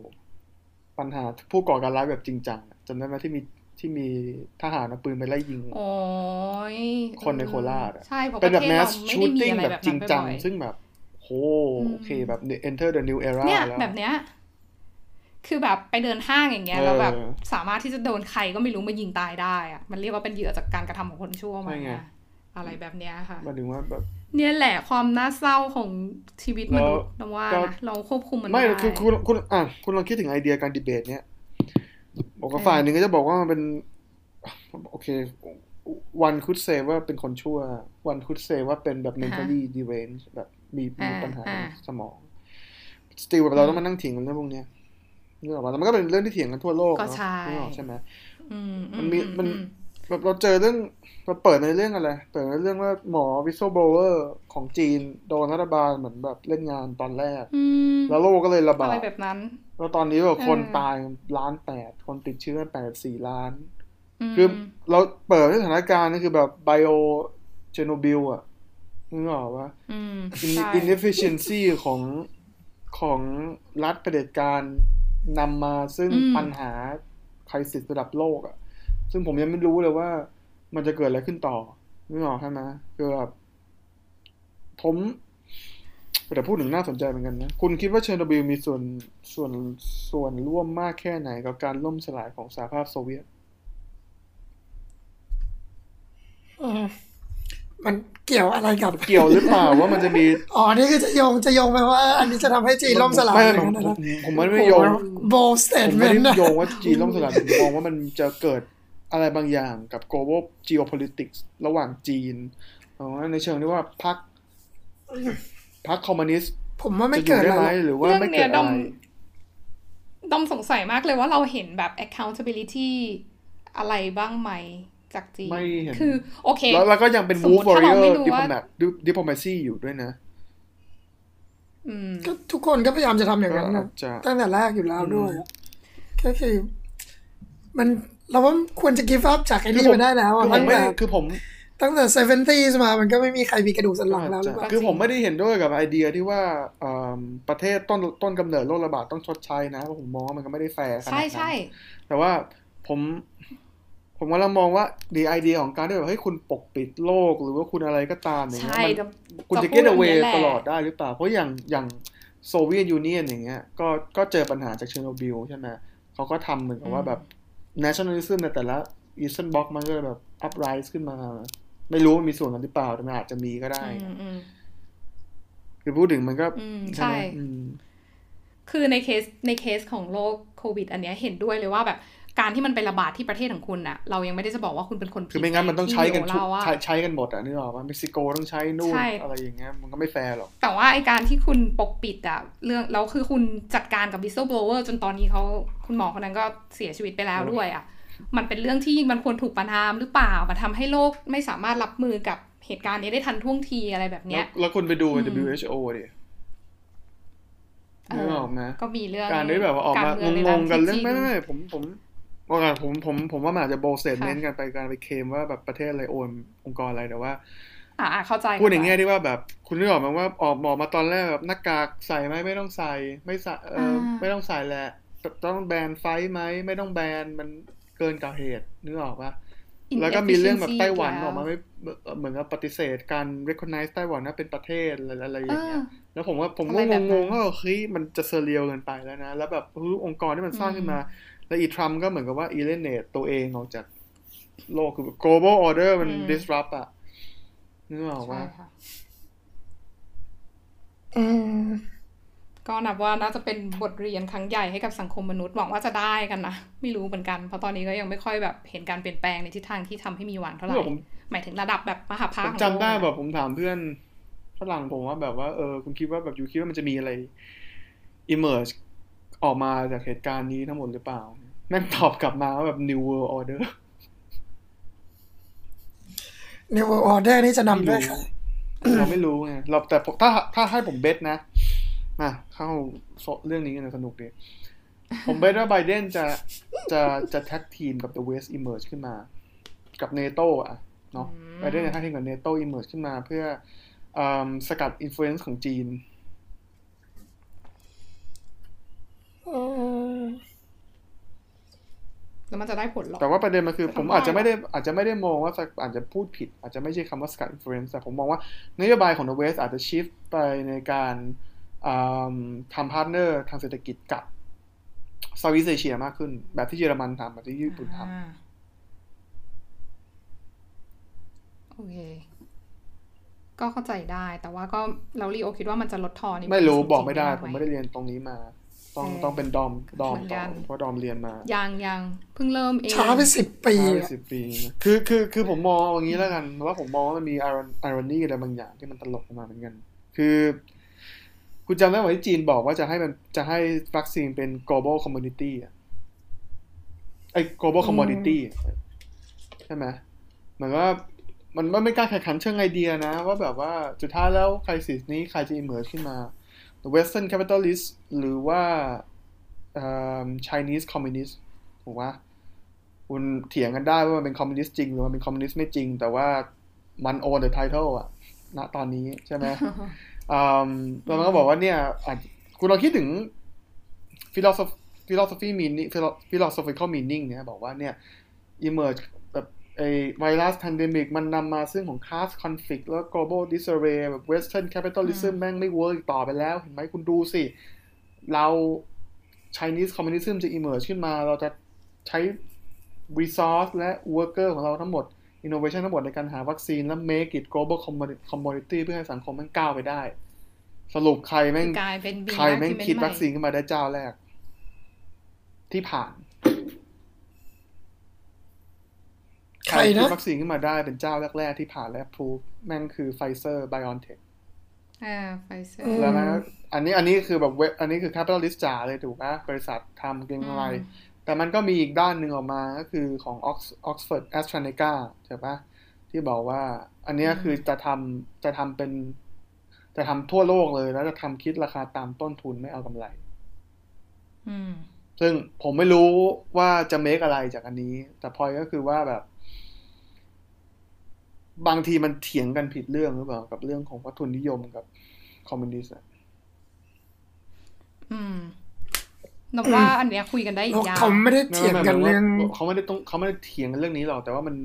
C: ปัญหาผู้ก่อการร้ายแบบจริงจังอะจำได้ไหมที่มี ที่มีทหารเอาปืนไปไล่ยิง
A: โอ้ย
C: คนในโคราชอะ
A: ใช่เพราะป
C: เป็น
A: ระ
C: แบบ
A: เทศ
C: mass
A: เราไม่ได้มี
C: shooting
A: อะไร
C: แบ
A: แบบบ
C: จริ
A: นั้
C: ง
A: น
C: จัง
A: บ่อยๆ
C: ซึ่งแบบโห
A: อืม
C: โอเคแบบ enter the new era
A: เนี่ย
C: แล้ว
A: แบบเนี้ยคือแบบไปเดินห้างอย่างเงี้ยแล้วแบบ
C: เออ
A: สามารถที่จะโดนใครก็ไม่รู้มายิงตายได้อะมันเรียกว่าเป็นเหยื่อจากการกระทำของคนชั่วมา
C: ใช่ไง
A: อะไรแบบเนี้ยค่ะ
C: หมายถึงว่าแบบ
A: เนี่ยแหละความน่าเศร้าของชีวิตมนุษย์
C: แล้ว
A: นะว่า
C: ก็
A: นะเราควบคุมมัน
C: ไม่
A: ไม่ได้
C: คือคุณคุณอะคุณลองคิดถึงไอเดียการดีเบต เนี้ย บอกว่า
A: เออ
C: ฝ่ายหนึ่งก็จะบอกว่ามันเป็น โอเค one could say ว่าเป็นคนชั่ว one could say ว่าเป็นแบบ mentally deranged แบบมีมีปัญหาสมอง still แบบเราต้องมานั่งเถียงกันเรื่องพวกเนี้ยนึกออกปะแล้วมันก็เป็นเรื่องที่เถียงกันทั่วโลก
A: ก็
C: เนาะ
A: ใช่
C: นึกออกใช่ไหม
A: อื
C: มันมี
A: อื
C: มัน
A: อื
C: แบบเราเจอเรื่องเราเปิดในเรื่องอะไร เปิดในเรื่องว่าหมอวิ s โ l เบลเวอร์ของจีนโดนรัฐบาลเหมือนแบบเล่นงานตอนแรก
A: อืม
C: แล้วโรคก็เลยระ
A: อะ
C: บา
A: ไร
C: ด
A: แบบนั้น
C: แล้วตอนนี้แบบคน
A: เออ
C: ตายล้านแปดคนติดเชื้อแปดสี่ล้าน
A: ม
C: คือเราเปิดในสถานการณ์นี่คือแบบไบโอเจโนบิลอะนึกออกว่า
A: อืม
C: in
A: ใช่
C: inefficiency ของของรัฐเผด็จการนำมาซึ่ง
A: อืม
C: ปัญหา crisis ระดับโลกอะซึ่งผมยังไม่รู้เลยว่ามันจะเกิดอะไรขึ้นต่อนึกออกใช่ไหมคือแบบผม แต่พูดถึงน่าสนใจเหมือนกันนะ คุณคิดว่าเชอร์โนบิลมีส่วนส่วนส่วนร่วมมากแค่ไหนกับการล่มสลายของสหภาพโซเวียต
B: อืมมันเกี่ยวอะไรกับ
C: เกี่ยวหรือเปล่าว่ามันจะมี
B: อ๋อ นี่คือจะโยงจะโยงไปว่า อันนี้จะทำให้จีนล่มสลาย
C: ไม่
B: อะไร
C: ผม
B: นั่น
C: ผม
B: นะ
C: ผมไม่ได้โยง
B: โบสเต
C: ผ
B: ท
C: ม
B: เม
C: ไม่
B: นต์
C: ได้
B: นะ
C: โยงว่าจีนล่มสลายผมมองว่ามันจะเกิดอะไรบางอย่างกับ global geopolitics ระหว่างจีนเอาว่าในเชิงที่ว่าพรรค พรรคคอมมิวนิสต์
B: ผมว่าไม่
C: จะอยู่
B: เกิด
C: ได้
B: อะไร
C: ไหม
B: หรอก
C: หรือว่า
A: เรื่อง
C: ไม่
A: เนี้
C: เกิ
A: ย
C: ด
A: ด
C: อะ
A: อม
C: ไร
A: ดอมสงสัยมากเลยว่าเราเห็นแบบ accountability อะไรบ้างไหมจากจีน
C: ไม่เห็น
A: คือโอเค
C: แล้วแล้วก็ยังเป็น
A: สมมุ
C: move
A: ติถ้าเรา
C: warrior
A: ไม่รู้ว่า
C: diplomat diplomacy อยู่ด้วยนะ
A: อืม
B: ก็ทุกคนก็พยายามจะทำอย่าง
C: ก็
B: นั้น
C: อา
B: นะ
C: จจะ
B: ตั้งแต่แรกอยู่แล้วด้วยก็คือมันเราว่าควรจะ give up จากไอ้นี่มาได้แล้วอะ
C: คือผ
B: ตั้
C: ม
B: ง
C: ไม่
B: แต่
C: ได้คือผม
B: ตั้งแต่ 70s มา มันก็ไม่มีใครมีกระดูกสันหลังแล้วหรือเปล่า
C: คือผมไม่ได้เห็นด้วยกับไอเดียที่ว่าเอิ่มประเทศต้นต้นกำเนิดโรคระบาดต้องชดใช้นะ เพราะผมมองว่ามันก็ไม่ได้แฟร์ขนาด
A: ใช่
C: นั้น
A: ใช่
C: แต่ว่าผมผมกำลังมองว่า the idea ของการที่แบบเฮ้ยคุณปกปิดโลกหรือว่าคุณอะไรก็ตามอย่างเงี้ย
A: ใช่
C: มัน
A: จะ
C: คุณจะ get away
A: นี้แหละ
C: ตลอดได้หรือเปล่า เพราะอย่างอย่าง Soviet Union อย่างเงี้ยก็ก็เจอปัญหาจากเชอร์โนบิลใช่ไหมเขาก็ทำเหมือนกับว่าแบบ nationalism ในแต่ละ eastern bloc มันก็แบบ uprise ขึ้นมา ไม่รู้ว่ามีส่วนนั้นหรือเปล่าแต่มันอาจจะมีก็ได้
A: อืมอืม
C: คือพูดถึงมันก็
A: อืม
C: ไหม
A: ใช่
C: อืม
A: คือในเคสในเคสของโรคโควิด อันเนี้ยเห็นด้วยเลยว่าแบบการที่มันไประบาดที่ประเทศของคุณน่ะ เรายังไม่ได้จะบอกว่าคุณเป็นคนผิด
C: คือไม่งั้นมันต้องใช้กัน
A: ที่
C: ทุก
A: เราว่า
C: ใช้ใช้กันหมดอะนึกออกป่ะเม็กซิโกต้องใช้นู่น
A: ใช่
C: อะไรอย่างเงี้ยมันก็ไม่แฟร์หรอก
A: แต่ว่าไอการที่คุณปกปิดอะเรื่องแล้วคือคุณจัดการกับ whistleblower จนตอนนี้เขาคุณหมอคนนั้นก็เสียชีวิตไปแล้วด้วยอะ มันเป็นเรื่องที่มันควรถูกประนามหรือเปล่ามันทำให้โลกไม่สามารถรับมือกับเหตุการณ์นี้ได้ทันท่วงทีอะไรแบบเนี้
C: ยแล้วแล้วคุณไปดู
A: อืม
C: WHO ดินึกออกไหม
A: ก็มีเรื่อง
C: การที่แบบว่าออกมา
A: เมื
C: ง
A: ใน
C: งๆกันเรื่อง
A: ที่
C: ไม่ไม่
A: จ
C: ไม่ผมผมว่าไงผมผมผมว่ามันอาจจะโบสเตทเมนต์
A: ค่ะ
C: กันไปการไปเคลมว่าแบบประเทศอะไรโอนองค์กรอะไรแต่ว่า
A: อ่าอ่าเข้าใจ
C: พูดในแง่ที่ว่าแบบคุณนึกออกไหมว่าออกหมอกมาตอนแรกแบบหน้ากากใส่ไหมไม่ต้องใส่ ไม่ใส่เอออไม่ต้องใส่แหละต้องแบนไฟท์ไหมไม่ต้องแบนมัน เกินกว่าเหตุนึกออกปะ
A: Inefficiency
C: แล้วก็มีเรื่องแบบไต้หวัน
A: แล้ว
C: ออกมาไม่เหมือนกับปฏิเสธการ recognize ไต้หวันว่าเป็นประเทศอะไรอะไรอ
A: เอย่าง
C: เงี้
A: อ
C: ยแล้วผมว่าผม
A: อะไร
C: ก็
A: แบบ
C: ง
A: นั้
C: ง
A: น
C: ๆว่าเฮ้ยมันจะเซเรียลเกินไปแล้วนะ แล้วแบบเฮ้ยองค์กรที่มันสร้างขึ้นมา แล้วอีทรัมป์ก็เหมือนกับว่า eliminate ตัวเองออกจากโลกคือ global order มัน disrupt อะนึกออก
A: ใช่
C: ว่า
A: ค่ะ
B: อืม
A: ก็นับว่าน่าจะเป็นบทเรียนครั้งใหญ่ให้กับสังคมมนุษย์หวังว่าจะได้กันนะ ไม่รู้เหมือนกัน เพราะตอนนี้ก็ยังไม่ค่อยแบบเห็นการเปลี่ยนแปลงในทิศทางที่ทำให้มีหวังเท่าไหร่
C: เมื่อผม
A: หมายถึงระดับแบบมหาภา
C: ผ
A: ค
C: ม
A: ของ
C: จำได้
A: โลกอะ
C: แบบผมถามเพื่อนฝรั่งผมว่าแบบว่าเออคุณคิดว่าแบบอยู่คิดว่ามันจะมีอะไร emerge ออกมาจากเหตุการณ์นี้ทั้งหมดหรือเปล่า แม่งตอบกลับมาว่าแบบ new world order
B: New World Order นี่จะนำด้วยใคร
C: เราไม่รู้ไงเราแต่ผมถ้าถ้าให้ผมเบสนะ มาเข้าเรื่องนี้กันนะสนุกดี ผม based ว่าไบเดนจะจะจะแท็กทีมกับ The West Emerge ขึ้นมา กับเนโตอะเนาะไบเดนจะแท็กทีมกับเนโต Emerge ขึ้นมาเพื่ออืมสกัดอิ f l u e n c e ของจีน
B: อืม
A: แล้วมันจะได้ผลหรอ
C: แต่ว่าประเด็นมันคือ
A: แต่
C: ผม
A: ทำไม
C: อาจจะไม่ได้
A: อะ
C: อาจจะไม่ได้มองว่าสักอาจจะพูดผิด อาจจะไม่ใช่คำว่า สกัด influence แต่ผมมองว่านโยบายของ The West อาจจะ shift ไปในการอืม ทำพาร์ทเนอร์ทางเศรษฐกิจกับ Southeast Asia มากขึ้น แบบที่เยอรมันทำแบบที่ญี่ปุ่นท
A: อ่าโอเค ก็เข้าใจได้ แต่ว่าก็เราลีโอคิดว่ามันจะลดทอนำ
C: ไม่รู้
A: จงๆ
C: บอกไม่ได้
A: ห
C: ผมไม่ได้เรียนตรงนี้มา ต้อง
A: เออ
C: ต้องเป็นดอมดอม
A: เหมือน
C: ต่
A: กั
C: อนเพราะดอมเรียนมา
A: ยังยังเพิ่งเริ่มเอง
B: ช้าไปสิบปี
C: ห้า
B: อะ
C: สิบปีนะคือคือคือผมมองอย่างนี้แล้วกันว่าผมมองว่ามันมี iron irony อะไรบางอย่างที่มันตลกออกมาเหมือนกัน คือ คุณจำได้ไหมที่จีนบอกว่าจะให้มันจะให้วัคซีนเป็น global community อะไอ้ global commodity อะใช่ไหมเหมือนว่ามันไม่การแข่งขันเชิงไอเดียนะ ว่าแบบว่าสุดท้ายแล้ว crisis นี้ใครจะ emerge ขึ้นมา The Western Capitalist หรือว่า Chinese Communist ถูกไหมคุณเถียงกันได้ว่ามันเป็นคอมมิวนิสต์จริง หรือมันเป็นคอมมิวนิสต์ไม่จริง แต่ว่ามัน own the title อะณตอนนี้ใช่ไหม แล้วมันก็บอกว่าเนี่ยคุณลองคิดถึง philosophy philosophy meaning philosophical meaning เนี่ยบอกว่าเนี่ย emerge แบบไอไวรัส pandemic มันนำมาซึ่งของ class conflict แล้ว global disarray แบบ western capitalism แม่งไม่เวิร์กต่อไปแล้ว เห็นไหมคุณดูสิ เรา Chinese communism จะ emerge ขึ้นมา เราจะใช้ resource และ worker ของเราทั้งหมด innovation ทั้งหมดในการหาวัคซีนและ make it global commodity เพื่อให้สังคมมันก้าวไปได้ สรุปใครแม่งใครแม่งคิดวัคซีนขึ้นมาได้เจ้าแรก ที่ผ่าน ใครคิดวัคซีนขึ้นมาได้เป็นเจ้าแรก ๆ ที่ผ่าน approve แม่งคือไฟเซอร์ไบออนเทค
A: อ่าไฟเซอร์
C: แล้วนะอันนี้อันนี้คือแบบเว็บอันนี้คือ capitalist จ๋าเลยถูกไหมบริษัททำเก่งอะไร แต่มันก็มีอีกด้านหนึ่งออกมาก็คือของ Oxford AstraZeneca ใช่ปะที่บอกว่า อันนี้คือจะทำจะทำเป็น จะทำทั่วโลกเลย แล้วจะทำคิดราคาตามต้นทุนไม่เอากำไรซึ่งผมไม่รู้ว่าจะเมคอะไรจากอันนี้ แต่พอยก็คือว่าแบบ บางทีมันเถียงกันผิดเรื่องหรือเปล่ากับเรื่องของวัตถุนิยมกับคอมมิวนิสต์
A: อืม นับว่าอันเนี้ยคุยกันได้อีกยาว
B: เขาไม่ได้เถียงกันเรื่อง
C: เขาไม่ได้ต้องเขาไม่ได้เถียงกันเรื่องนี้หรอกแต่ว่ามัน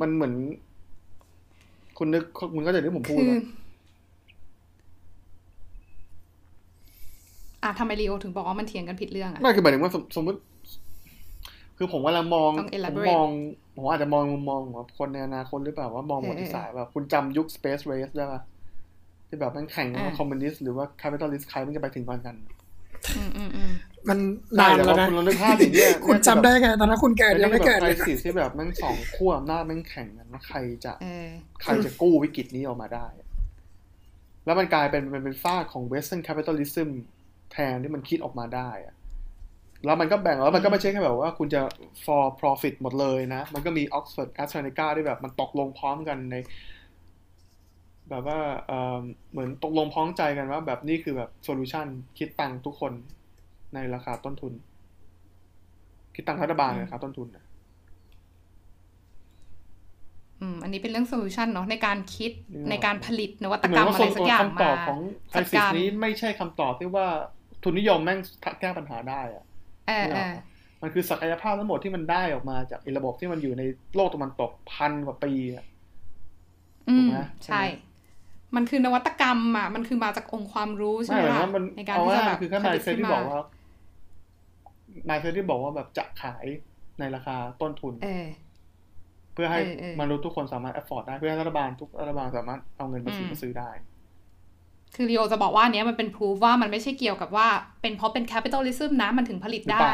C: มันเหมือน คุณนึกคุณก็จะที่ผมพูด
A: อะทำไมลีโอถึงบอกว่ามันเถียงกันผิดเรื่องอะ
C: ไม่คือหมายถึงว่าสมมติ คือผมกำลังมองผมมองผมอาจจะมองมุมมองของคนในอนาคตหรือเปล่าว่ามองหมดที่สายแบบคุณจำยุค Space Race ได้ป่ะที่แบบมันแข่งว่าคอมมิวนิสต์หรือว่า capitalist ใครมันจะไปถึงก่อนกัน
B: มันนานแล้วนะ
C: คุณนึกภาพอย่างนี้
B: คุณจำได้ไงตอนนั้นคุณเกิดยังไม่เกิด
C: เลยสิที่แบบมันสองขั้วอำนาจมันแข่งกันว่าใครจะใครจะกู้วิกฤตนี้ออกมาได้ แล้วมันกลายเป็นมันเป็นฝ้าของ Western capitalismแทนที่มันคิดออกมาได้อะแล้วมันก็แบ่งแล้วมันก็ไม่ใช่แค่แบบว่าคุณจะ for profit หมดเลยนะ มันก็มี Oxford AstraZeneca ที่แบบมันตกลงพร้อมกันใน แบบว่าเหมือนตกลงพร้อมใจกันว่าแบบนี้คือแบบ solution คิดตังทุกคนในราคาต้นทุน คิดตังรัฐบาลนะครับ ต้นทุน
A: อืมอันนี้เป็นเรื่อง solution เนาะในการคิดในการผลิตนวัตกรรมอะไรสักอย่างมา
C: ของไครสิสนี้ไม่ใช่คำตอบที่ว่าทุนนิยมแม่งแก้ปัญหาได้อะมันคือศักยภาพทั้งหมดที่มันได้ออกมาจากระบบที่มันอยู่ในโลกตะวันตกพันกว่าปีอะ
A: ถูกไหมใช่ มันคือนวัตกรรมอะมันคือมาจากองค์ความรู้ใช่ไหมล่ะในการที่จะแบบ
C: คือแค่นายเซนที่บอกว่านายเซนที่บอกว่าแบบจะขายในราคาต้นทุนเพื่อให้มนุษย์ทุกคนสามารถ afford ได้เพื่อให้รัฐบาลทุกรัฐบาลสามารถเอาเงินภาษีมาซื้อได้
A: คือลีโอจะบอกว่าเนี้ยมันเป็นพูฟว่ามันไม่ใช่เกี่ยวกับว่า เป็นเพราะเป็น capitalism นะมันถึงผลิตได้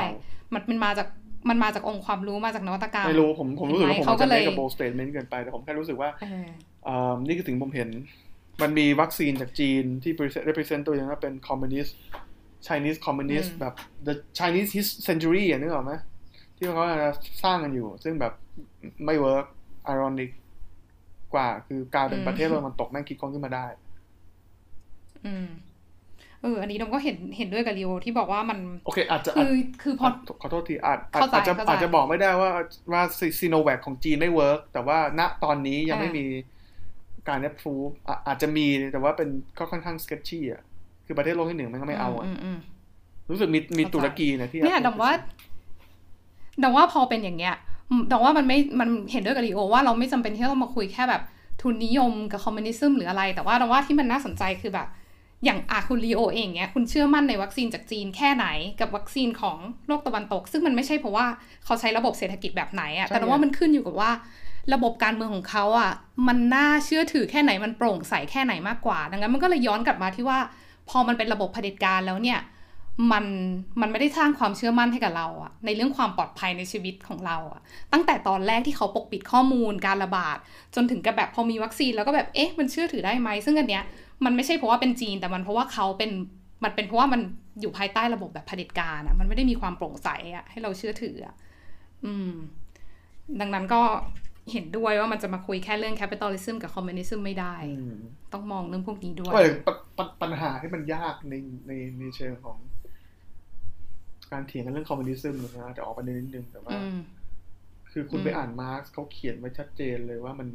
A: มันเป็นมาจากมันมาจากองค์ความรู้มาจากนวัตกรรม
C: ไม่รู้ผมผมรู้สึกว่าผมจะไม่กับโบสเตทเมนต์เกินไปแต่ผมแค่รู้สึกว่าอ่านี่คือสิ่งผมเห็น มันมีวัคซีนจากจีนที่ represent ตัวเองว่าเป็นคอมมิวนิสต์ Chinese communist แบบ the Chinese century อะนึกออกไหมที่เขาสร้างกันอยู่ ซึ่งแบบไม่เวิร์ก ironic กว่า คือกลายเป็นประเทศตะวันตกแม่งคิดค้นขึ้นมาได้
A: อืมเอออันนี้น้องก็เห็นเห็นด้วยกับลีโอที่บอกว่ามัน
C: โอเคอาจจะ
A: คือคือพอ
C: ขอโทษทีอาจอาจจะอาจจะบอกไม่ได้ว่าว่าซีโนแวคของจีนไม่เวิร์กแต่ว่าณตอนนี้ยังไม่มี การแอปพูอาจจะมีแต่ว่าเป็นก็ค่อนข้าง sketchy อะคือประเทศโลกที่หนึ่งมันก็ไม่เอาอะรู้สึกมีมีตุรกีนะที่
A: เนี่ยดังว่าดังว่าพอเป็นอย่างเงี้ยดังว่ามันไม่มันเห็นด้วยกับลีโอว่าเราไม่จำเป็นที่ต้องมาคุยแค่แบบทุนนิยมกับคอมมิวนิซึมหรืออะไร แต่ว่าดังว่าที่มันน่าสนใจคือแบบ อย่างอาคุณลีโอเองเนี้ยคุณเชื่อมั่นในวัคซีนจากจีนแค่ไหน กับวัคซีนของโลกตะวันตก ซึ่งมันไม่ใช่เพราะว่าเขาใช้ระบบเศรษฐกิจแบบไหนอะแต่ว่ามันขึ้นอยู่กับว่า ระบบการเมืองของเขาอะมันน่าเชื่อถือแค่ไหนมันโปร่งใสแค่ไหนมากกว่า ดังนั้นมันก็เลยย้อนกลับมาที่ว่า พอมันเป็นระบบเผด็จการแล้วเนี่ยมันมันไม่ได้สร้างความเชื่อมั่นให้กับเราอะในเรื่องความปลอดภัยในชีวิตของเราอะตั้งแต่ตอนแรกที่เขาปกปิดข้อมูลการระบาด จนถึงกับแบบพอมีวัคซีนแล้วก็แบบเอ๊ะมันเชื่อถือได้ไหมซึ่งอันเนี้ยมันไม่ใช่เพราะว่าเป็นจีนแต่มันเพราะว่าเขาเป็นมันเป็นเพราะว่ามันอยู่ภายใต้ระบบแบบเผด็จการอะมันไม่ได้มีความโปร่งใสอะให้เราเชื่อถืออะอืม ดังนั้นก็ เห็นด้วยว่ามันจะมาคุยแค่เรื่อง capitalism กับ communism ไม่ได้
C: อืม
A: ต้องมองเรื่องพวกนี้ด้วย
C: ก็เลยปะปะปัญหาที่มันยากในในในเชิงของ การเถียงกันเรื่อง communism นะจะออกประเด็นนิดนึงแต่ว่า
A: อืม
C: คือคุณ
A: อืม
C: ไปอ่านมาร์กเขาเขียนไว้ชัดเจนเลยว่ามัน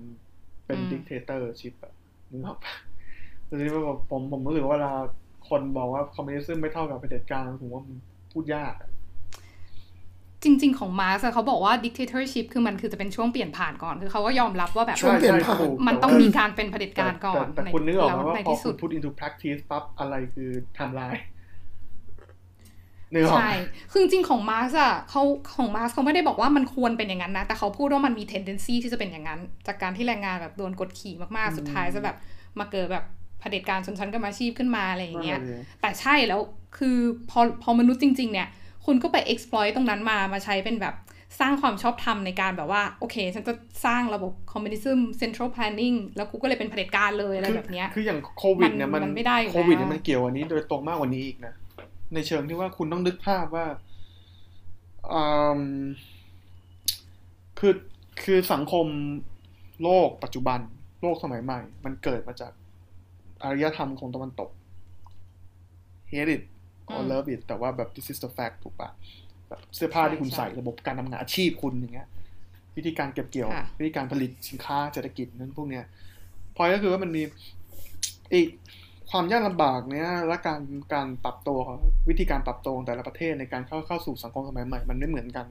C: เป็น
A: อืม
C: dictatorship อะนึกออกปะทีนี้ว่าผมผมรู้สึกว่าเวลาคนบอกว่า communism ไม่เท่ากับเผด็จการผมว่ามันพูดยากอะ
A: จริง ๆ ของมาร์กเขาบอกว่า dictatorship คือมันคือจะเป็นช่วงเปลี่ยนผ่านก่อน คือเขาก็ยอมรับว่าแบบ
B: ช่วงเปลี่ยนผ่าน
C: ใช่ถูก
A: มัน
C: แต่
A: ต้อง
C: ว่า
A: มีการเป็นเผด็จการก่อน
C: แต่แต่คุณนึกออกไหม
A: แล้ว
C: ว่า
A: ใน
C: พอ
A: ที่สุดคุณ
C: put into practice ปั๊บอะไรคือทำลายนึกออก
A: ใช่ คือจริงๆของมาร์กอะเขาของมาร์กเขาไม่ได้บอกว่ามันควรเป็นอย่างนั้นนะ แต่เขาพูดว่ามันมี tendency ที่จะเป็นอย่างนั้น จากการที่แรงงานแบบโดนกดขี่มากๆ สุดท้ายจะแบบมาเกิดแบบเผด็จการชนชั้นกรรมอาชีพขึ้นมาอะไรอย่างเงี้ย
C: นั่นแหละดิ
A: แต่ใช่แล้ว คือพอพอมนุษย์จริง ๆ เนี่ย คุณก็ไป exploit ตรงนั้นมามาใช้เป็นแบบสร้างความชอบธรรมในการแบบว่า โอเค ฉันจะสร้างระบบ communism central planning แล้วกูก็เลยเป็นเผด็จการเลยอะไร
C: คือ
A: แบบเนี้ย
C: คืออย่างโควิดเนี่ย
A: มั
C: มัน
A: นไม่ได้อยู่
C: โควิด
A: แล้ว
C: เนี่ยมันเกี่ยวอันนี้โดยตรงมากกว่านี้อีกนะ ในเชิงที่ว่าคุณต้องนึกภาพว่าอืมคือคือสังคมโลกปัจจุบัน โลกสมัยใหม่ มันเกิดมาจากอารยธรรมของตะวันตก hate it
A: อื
C: or
A: ม
C: love it แต่ว่าแบบ this is the fact ถูกปะแบบเสื้อผ้าที่คุณ
A: ใช่
C: ใส่ระบบการทำงานอาชีพคุณอย่างเงี้ย วิธีการเก็บเกี่ยว
A: ค่ะ
C: วิธีการผลิตสินค้าเศรษฐกิจนั้นพวกเนี้ยพอยก็คือว่ามันมีอีกความยากลำบากเนี้ยและการการปรับตัวของวิธีการปรับตัวของแต่ละประเทศในการเข้าเข้าสู่สังคมสมัยใหม่มันไม่เหมือนกัน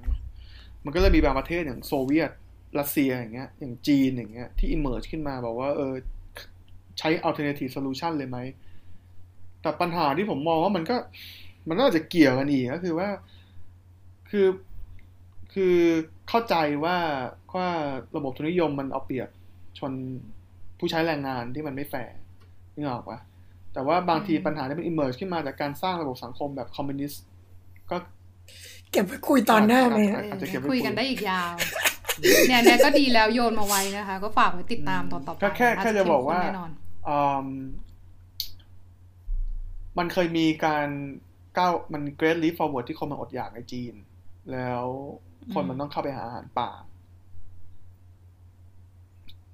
C: มันก็เลยมีบางประเทศอย่างโซเวียตรัสเซียอย่างเงี้ยอย่างจีนอย่างเงี้ยที่ emerge ขึ้นมาบอกว่าเออใช้ alternative solution เลยไหม แต่ปัญหาที่ผมมองว่ามันก็ มันน่าจะเกี่ยวกันอีกก็คือว่า คือคือเข้าใจว่าว่าระบบทุนนิยมมันเอาเปรียบชนผู้ใช้แรงงานที่มันไม่แฟร์นึกออกปะแต่ว่าบางที
A: อืม
C: ปัญหาที่มัน emerge ขึ้นมาจากการสร้างระบบสังคมแบบคอมมิวนิสต์ก็
B: เก็บไว้คุยตอนหน้าไหม
C: อาจจะเก็บไว้
A: คุยกันได้อีกยาว เนี่ยเนี่ยก็ดีแล้วโยนมาไว้นะคะ ก็ฝากไว้ติดตามตอนต่อไป
C: ก็แค่แค่จะบอกว่า
A: น่เข้ มข้นแน่นอน
C: อืมมันเคยมีการก้าวมัน Great Leap Forward ที่คนมันอดอยากในจีน แล้วคน
A: อืม
C: มันต้องเข้าไปหาอาหารป่า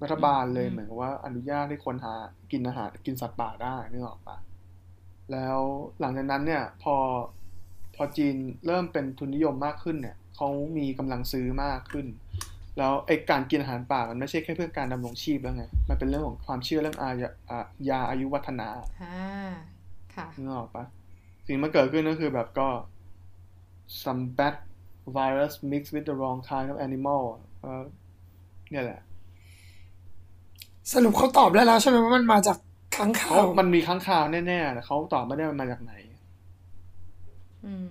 C: รัฐบาลเลย
A: อืม
C: เหมือนกับว่าอนุญาตให้คนหากินอาหารกินสัตว์ป่าได้นึกออกปะแล้วหลังจากนั้นเนี่ย พอพอจีนเริ่มเป็นทุนนิยมมากขึ้นเนี่ยเขามีกำลังซื้อมากขึ้น แล้วไอ้การกินอาหารป่ามันไม่ใช่แค่เพื่อการดำรงชีพแล้วไง มันเป็นเรื่องของความเชื่อเรื่องอายาอ่ายาอายุวัฒนะ
A: อ่าค่ะ
C: นึกออกปะสิ่งที่มันเกิดขึ้นก็คือแบบก็ some bad virus mixed with the wrong kind of animal เอ่อเนี่ยแหละ
B: สรุปเขาตอบได้แล้วใช่ไหมว่ามันมาจากค้างคา
C: เขา
B: ว
C: มันมีค้างคาวแน่ๆแต่เขาตอบไม่ได้มันมาจากไหน
A: อืม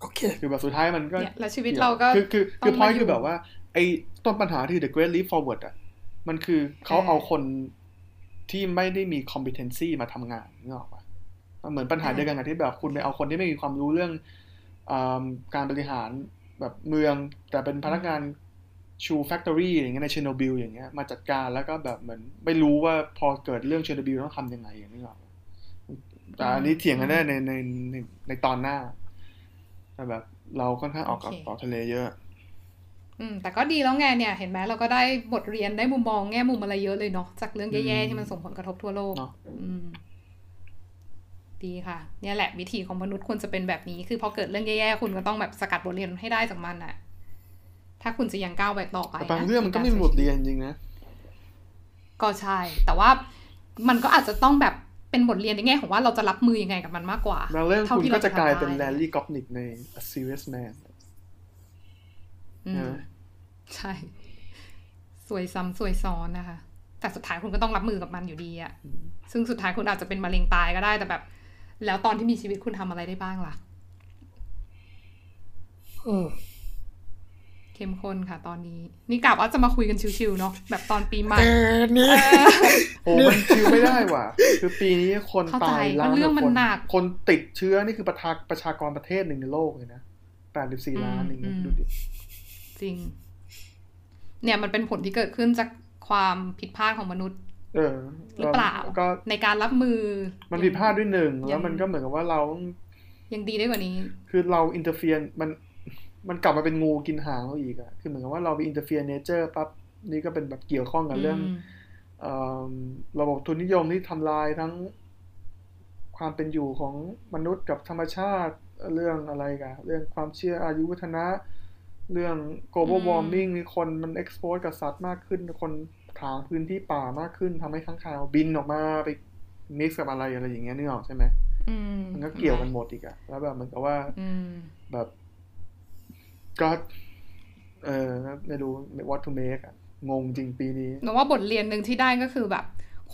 B: โอเค
C: คือแบบสุดท้ายมันก็
A: เนี่ยแล้วชีวิตเราก็
C: คือคือ
A: ต้
C: คือ
A: อง
C: พอย
A: มาอยู่
C: คือแบบว่า ไอ้ต้นปัญหาที่ the great leap forward อะ มันคือเขา
A: เออ
C: เอาคน ที่ไม่ได้มี competency มาทำงานนึกออกปะมันเหมือนปัญหา
A: เออ
C: เดียวกันกับที่แบบคุณไปเอาคนที่ไม่มีความรู้เรื่องอ่าการบริหารแบบเมือง แต่เป็นพนักงาน shoe factory อย่างเงี้ยในเชอร์โนบิลอย่างเงี้ยมาจัดการแล้วก็แบบเหมือนไม่รู้ว่าพอเกิดเรื่องเชอร์โนบิลต้องทำยังไงอย่างนี้หรอกแต่อันนี้เถียงกันได้ในในในในตอนหน้าแต่แบบเราค่อนข้างออกกับ
A: โอเค
C: ต่อทะเลเยอะ
A: อืมแต่ก็ดีแล้วไงเนี่ยเห็นไหมเราก็ได้บทเรียนได้มุมมองแง่มุมอะไรเยอะเลยเนาะจากเรื่องแย่
C: อื
A: ๆ
C: ม
A: ที่มันส่งผลกระทบทั่วโลก
C: เนาะ
A: อืมดีค่ะ เนี่ยแหละวิธีของมนุษย์ควรจะเป็นแบบนี้ คือพอเกิดเรื่องแย่ๆคุณก็ต้องแบบสกัดบทเรียนให้ได้จากมันอะถ้าคุณจะยังก้าวไปต่อไป
C: แต่บาง
A: นะ
C: เรื่องมันก็ไม่มีบทเรียนจริงๆนะ
A: ก็ใช่ แต่ว่ามันก็อาจจะต้องแบบเป็นบทเรียนในแง่ของว่าเราจะรับมือยังไงกับมันมากกว่า
C: บางเรื่อง
A: ท่
C: คุณ
A: ที่
C: ก็จะกลายเป็น
A: ทำ
C: แล
A: ได้
C: ลี่กอฟนิกใน A Serious Man
A: อื
C: ใช่
A: ม
C: ไหม
A: ใช่ สวยซ้ำสวยซ้อนนะคะ แต่สุดท้ายคุณก็ต้องรับมือกับมันอยู่ดีอะซึ่งสุดท้ายคุณอาจจะเป็นมะเร็งตายก็ได้แต่แบบ แล้วตอนที่มีชีวิตคุณทำอะไรได้บ้างล่ะ
B: อืม
A: เข้มข้นค่ะตอนนี้ นี่กลับว่าจะมาคุยกันชิวๆเนาะแบบตอนปีใหม่
B: เออนี่
C: โอ้มันชิวไม่ได้ว่ะ คือปีนี้คน
A: เข้าใจ
C: ตายล้าน
A: เพราะเรื่องมัน
C: กว่า
A: หนัก
C: คนติดเชื้อนี่คือประชาประชากรประเทศหนึ่งในโลกเลยนะแปดสิบสี่ล้านอย่างเงี้ย
A: อืม
C: ดูดิ
A: จริง เนี่ยมันเป็นผลที่เกิดขึ้นจากความผิดพลาดของมนุษย์
C: เออ
A: หรือเปล่า
C: ก็
A: ในการรับมือ
C: มันผิดพลาดด้วยหนึ่ง
A: ยั
C: แล้ว
A: ง
C: มันก็เหมือนกับว่าเรา
A: ยังดีได้กว่านี้
C: คือเรา interfere มันมันกลับมาเป็นงูกินหางเราอีกอะคือเหมือนกับว่าเราไป interfere nature ปั๊บนี่ก็เป็นแบบเกี่ยวข้องกับเรื่อง
A: อืม
C: เอ่อระบบทุนนิยมที่ทำลายทั้งความเป็นอยู่ของมนุษย์กับธรรมชาติเรื่องอะไรกันเรื่องความเชื่ออายุวัฒนะ เรื่อง global
A: อืม
C: warming มีคนมัน expose กับสัตว์มากขึ้น คนถางพื้นที่ป่ามากขึ้นทำให้ค้างคาวบินออกมาไป mix กับอะไรอะไรอย่างเงี้ยนึกออกใช่ไหม
A: อืม
C: มันก็เกี่ยวกันหมดอีกอะแล้วแบบเหมือนกับว่า
A: อืม
C: แบบก็เออไม่รู้ what to make อะงงจริงปีนี้
A: หนูว่าบทเรียนหนึ่งที่ได้ก็คือแบบ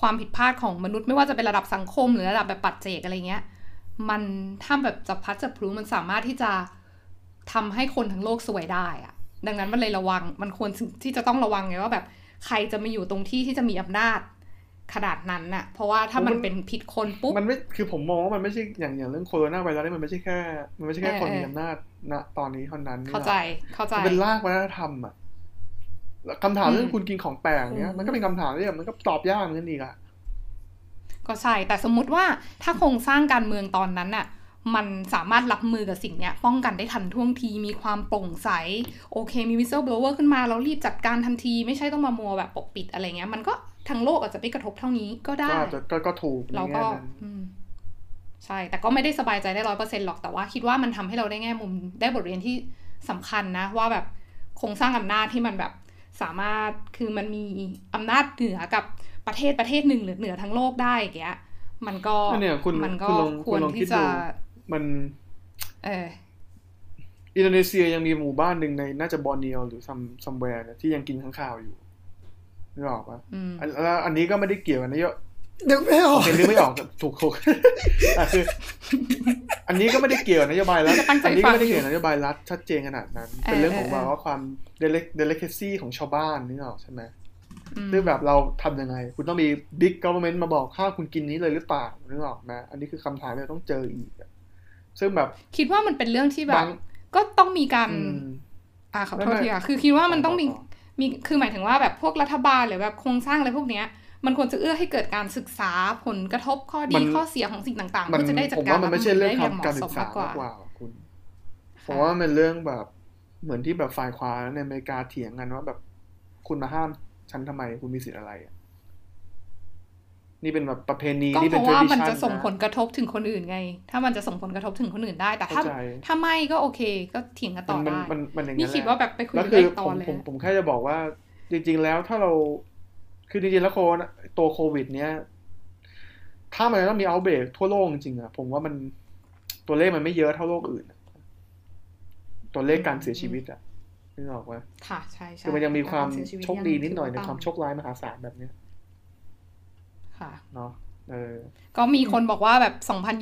A: ความผิดพลาดของมนุษย์ไม่ว่าจะเป็นระดับสังคมหรือระดับแบบปัจเจกอะไรเงี้ย มันถ้าแบบจับพลัดจับพลูมันสามารถที่จะ ทำให้คนทั้งโลกสวยได้อะดังนั้นมันเลยระวังมันควรที่จะต้องระวังไงว่าแบบใครจะมาอยู่ตรงที่ที่จะมีอำนาจขนาดนั้นน่ะ เพราะว่าถ้ามันเป็นผิดคนปุ๊บ
C: มันไม่ คือผมมองว่ามันไม่ใช่ อย่างอย่างเรื่องโคโรนาไวรัสนี่มันไม่ใช่แค่ มันไม่ใช่แค่
A: เออ
C: คนมี
A: เออ
C: อำนาจณตอนนี้เท่านั้นนี่
A: เข้าใจ เข้าใจ
C: มันเป็นรากวัฒนธรรมอะแล้วคำถามเรื่อง
A: อืม
C: คุณกินของแปลกเนี้ย
A: อืม
C: มันก็เป็นคำถามที่แบบมันก็ตอบยากเหมือนกันอีกอะ
A: ก็ใช่ แต่สมมุติว่าถ้าโครงสร้างการเมืองตอนนั้นน่ะ มันสามารถรับมือกับสิ่งเนี้ยป้องกันได้ทันท่วงทีมีความโปร่งใส โอเคมี whistleblower ขึ้นมาแล้วรีบจัดการทันที ไม่ใช่ต้องมามัวแบบปกปิดอะไรเงี้ย มันก็ทั้งโลกอาจจะไม่กระทบเท่านี้ก็ได้
C: ก็อาจจะก็ก็ถูกใน
A: เรา
C: แง่
A: ก็
C: นั้น
A: อืมใช่ แต่ก็ไม่ได้สบายใจได้ร้อยเปอร์เซ็นหรอกแต่ว่าคิดว่ามันทำให้เราได้แง่มุมได้บทเรียนที่สำคัญนะ ว่าแบบโครงสร้างอำนาจที่มันแบบสามารถคือมันมีอำนาจเหนือกับประเทศประเทศหนึ่งหรือเหนือทั้งโลกได้อย่างเงี้ยมันก็
C: ก็เนี่ยคุณ
A: มันก็
C: คุณลอง
A: ค
C: คุ
A: ว
C: ณ
A: ร
C: ลองคิ
A: ที่
C: ด
A: จะ
C: ดู มัน
A: เออ
C: อินโดนีเซียยังมีหมู่บ้านหนึ่งในน่าจะบอร์เนียวหรือ some somewhere ที่ยังกินค้างคาวอยู่นึกออกปะ
A: อืม
C: อันแล้วอันนี้ก็ไม่ได้เกี่ยวกันนะเยอะ
B: นึกไม่ออก
C: เห็นนึกไม่ออกถูกถูกอะคือ อันนี้ก็ไม่ได้เกี่ยวกับนโยบายรัฐ
A: ก็ตั้งใจ
C: อันนี้ก็ไม่ได้
A: ฟังอยู่
C: เกี่ยวกับนโยบายรัฐชัดเจนขนาดนั้น
A: เออ
C: เป็นเรื่องของ
A: เออ
C: แบบว่าความ deli delicacy ของชาวบ้านนี่หรอกใช่ไหม
A: อืม
C: ซึ่งแบบเราทำยังไง คุณต้องมีบิ๊กก v ว r n เมนต์มาบอกค่าคุณกินนี้เลยหรือเปล่านึกออกไหมอันนี้คือคำถามที่เราต้องเจออีกอะ ซึ่งแบบ
A: คิดว่ามันเป็นเรื่องที่แบบ
C: บาง
A: ก็ต้องมีการ
C: อืม
A: อ่าขอ
C: ไม่
A: โทษ
C: ไม่
A: ทีค่ะคือคิดว่ามันต้องมี
C: ต่อต่อ
A: มีคือหมายถึงว่าแบบพวกรัฐบาลหรือแบบโครงสร้างอะไรพวกเนี้ยมันควรจะเอื้อให้เกิดการศึกษาผลกระทบข้อดี
C: มัน
A: ข้อเสียของสิ่งต่างๆ
C: มัน
A: เพื่อจะได้จัด
C: ผม
A: การ
C: ว่ามันไม่ใช่เรื่อง
A: ได้อย่างเห
C: การ
A: มาะ
C: ศึ
A: สม
C: กษามา
A: กกว่า
C: มากกว่าคุณผมว่ามันเป็นเรื่องแบบเหมือนที่แบบฝ่ายขวาในอเมริกาเถียงกันว่าแบบคุณมาห้ามฉันทำไมคุณมีสิทธิ์อะไรอะ นี่เป็นแบบประเพณี
A: ก็
C: นี่
A: เพ
C: เป็น
A: ราะว่ามัน
C: tradition
A: จะส่งผล
C: นะ
A: กระทบถึงคนอื่นไง ถ้ามันจะส่งผลกระทบถึงคนอื่นได้ แต่ถ้า
C: เข้าใจ
A: ถ้าไม่ก็โอเค ก็เถียงกันต่อ
C: มัน
A: ได้
C: มันมันอย่าง
A: นี่
C: นั้น
A: คิด
C: แหละ
A: ว่าแบบไปคุย
C: แล้ว
A: กัน
C: คือ
A: ต
C: ผ
A: อ
C: ม
A: นเลย
C: ผมผมแค่จะบอกว่า จริง ๆ แล้วถ้าเราคือจริงๆแล้วโควิดตัวโควิด เนี้ยถ้ามันต้องมีเอาเบรกทั่วโลกจริงๆอะผมว่ามันตัวเลขมันไม่เยอะเท่าโรคอื่นอะตัวเลขการเสียชีวิตอะนึกออกว่า
A: ค่ะใช่ใช่
C: คือมันยังมีความ
A: กรเสียชีวิต
C: โชคดีนิดหน่อย
A: ง
C: ใน
A: ถื
C: ความโชคร้ายมหาศาลแบบเนี้ย
A: ค่ะ
C: เนาะเออ
A: ก็มีคนบอกว่าแบบ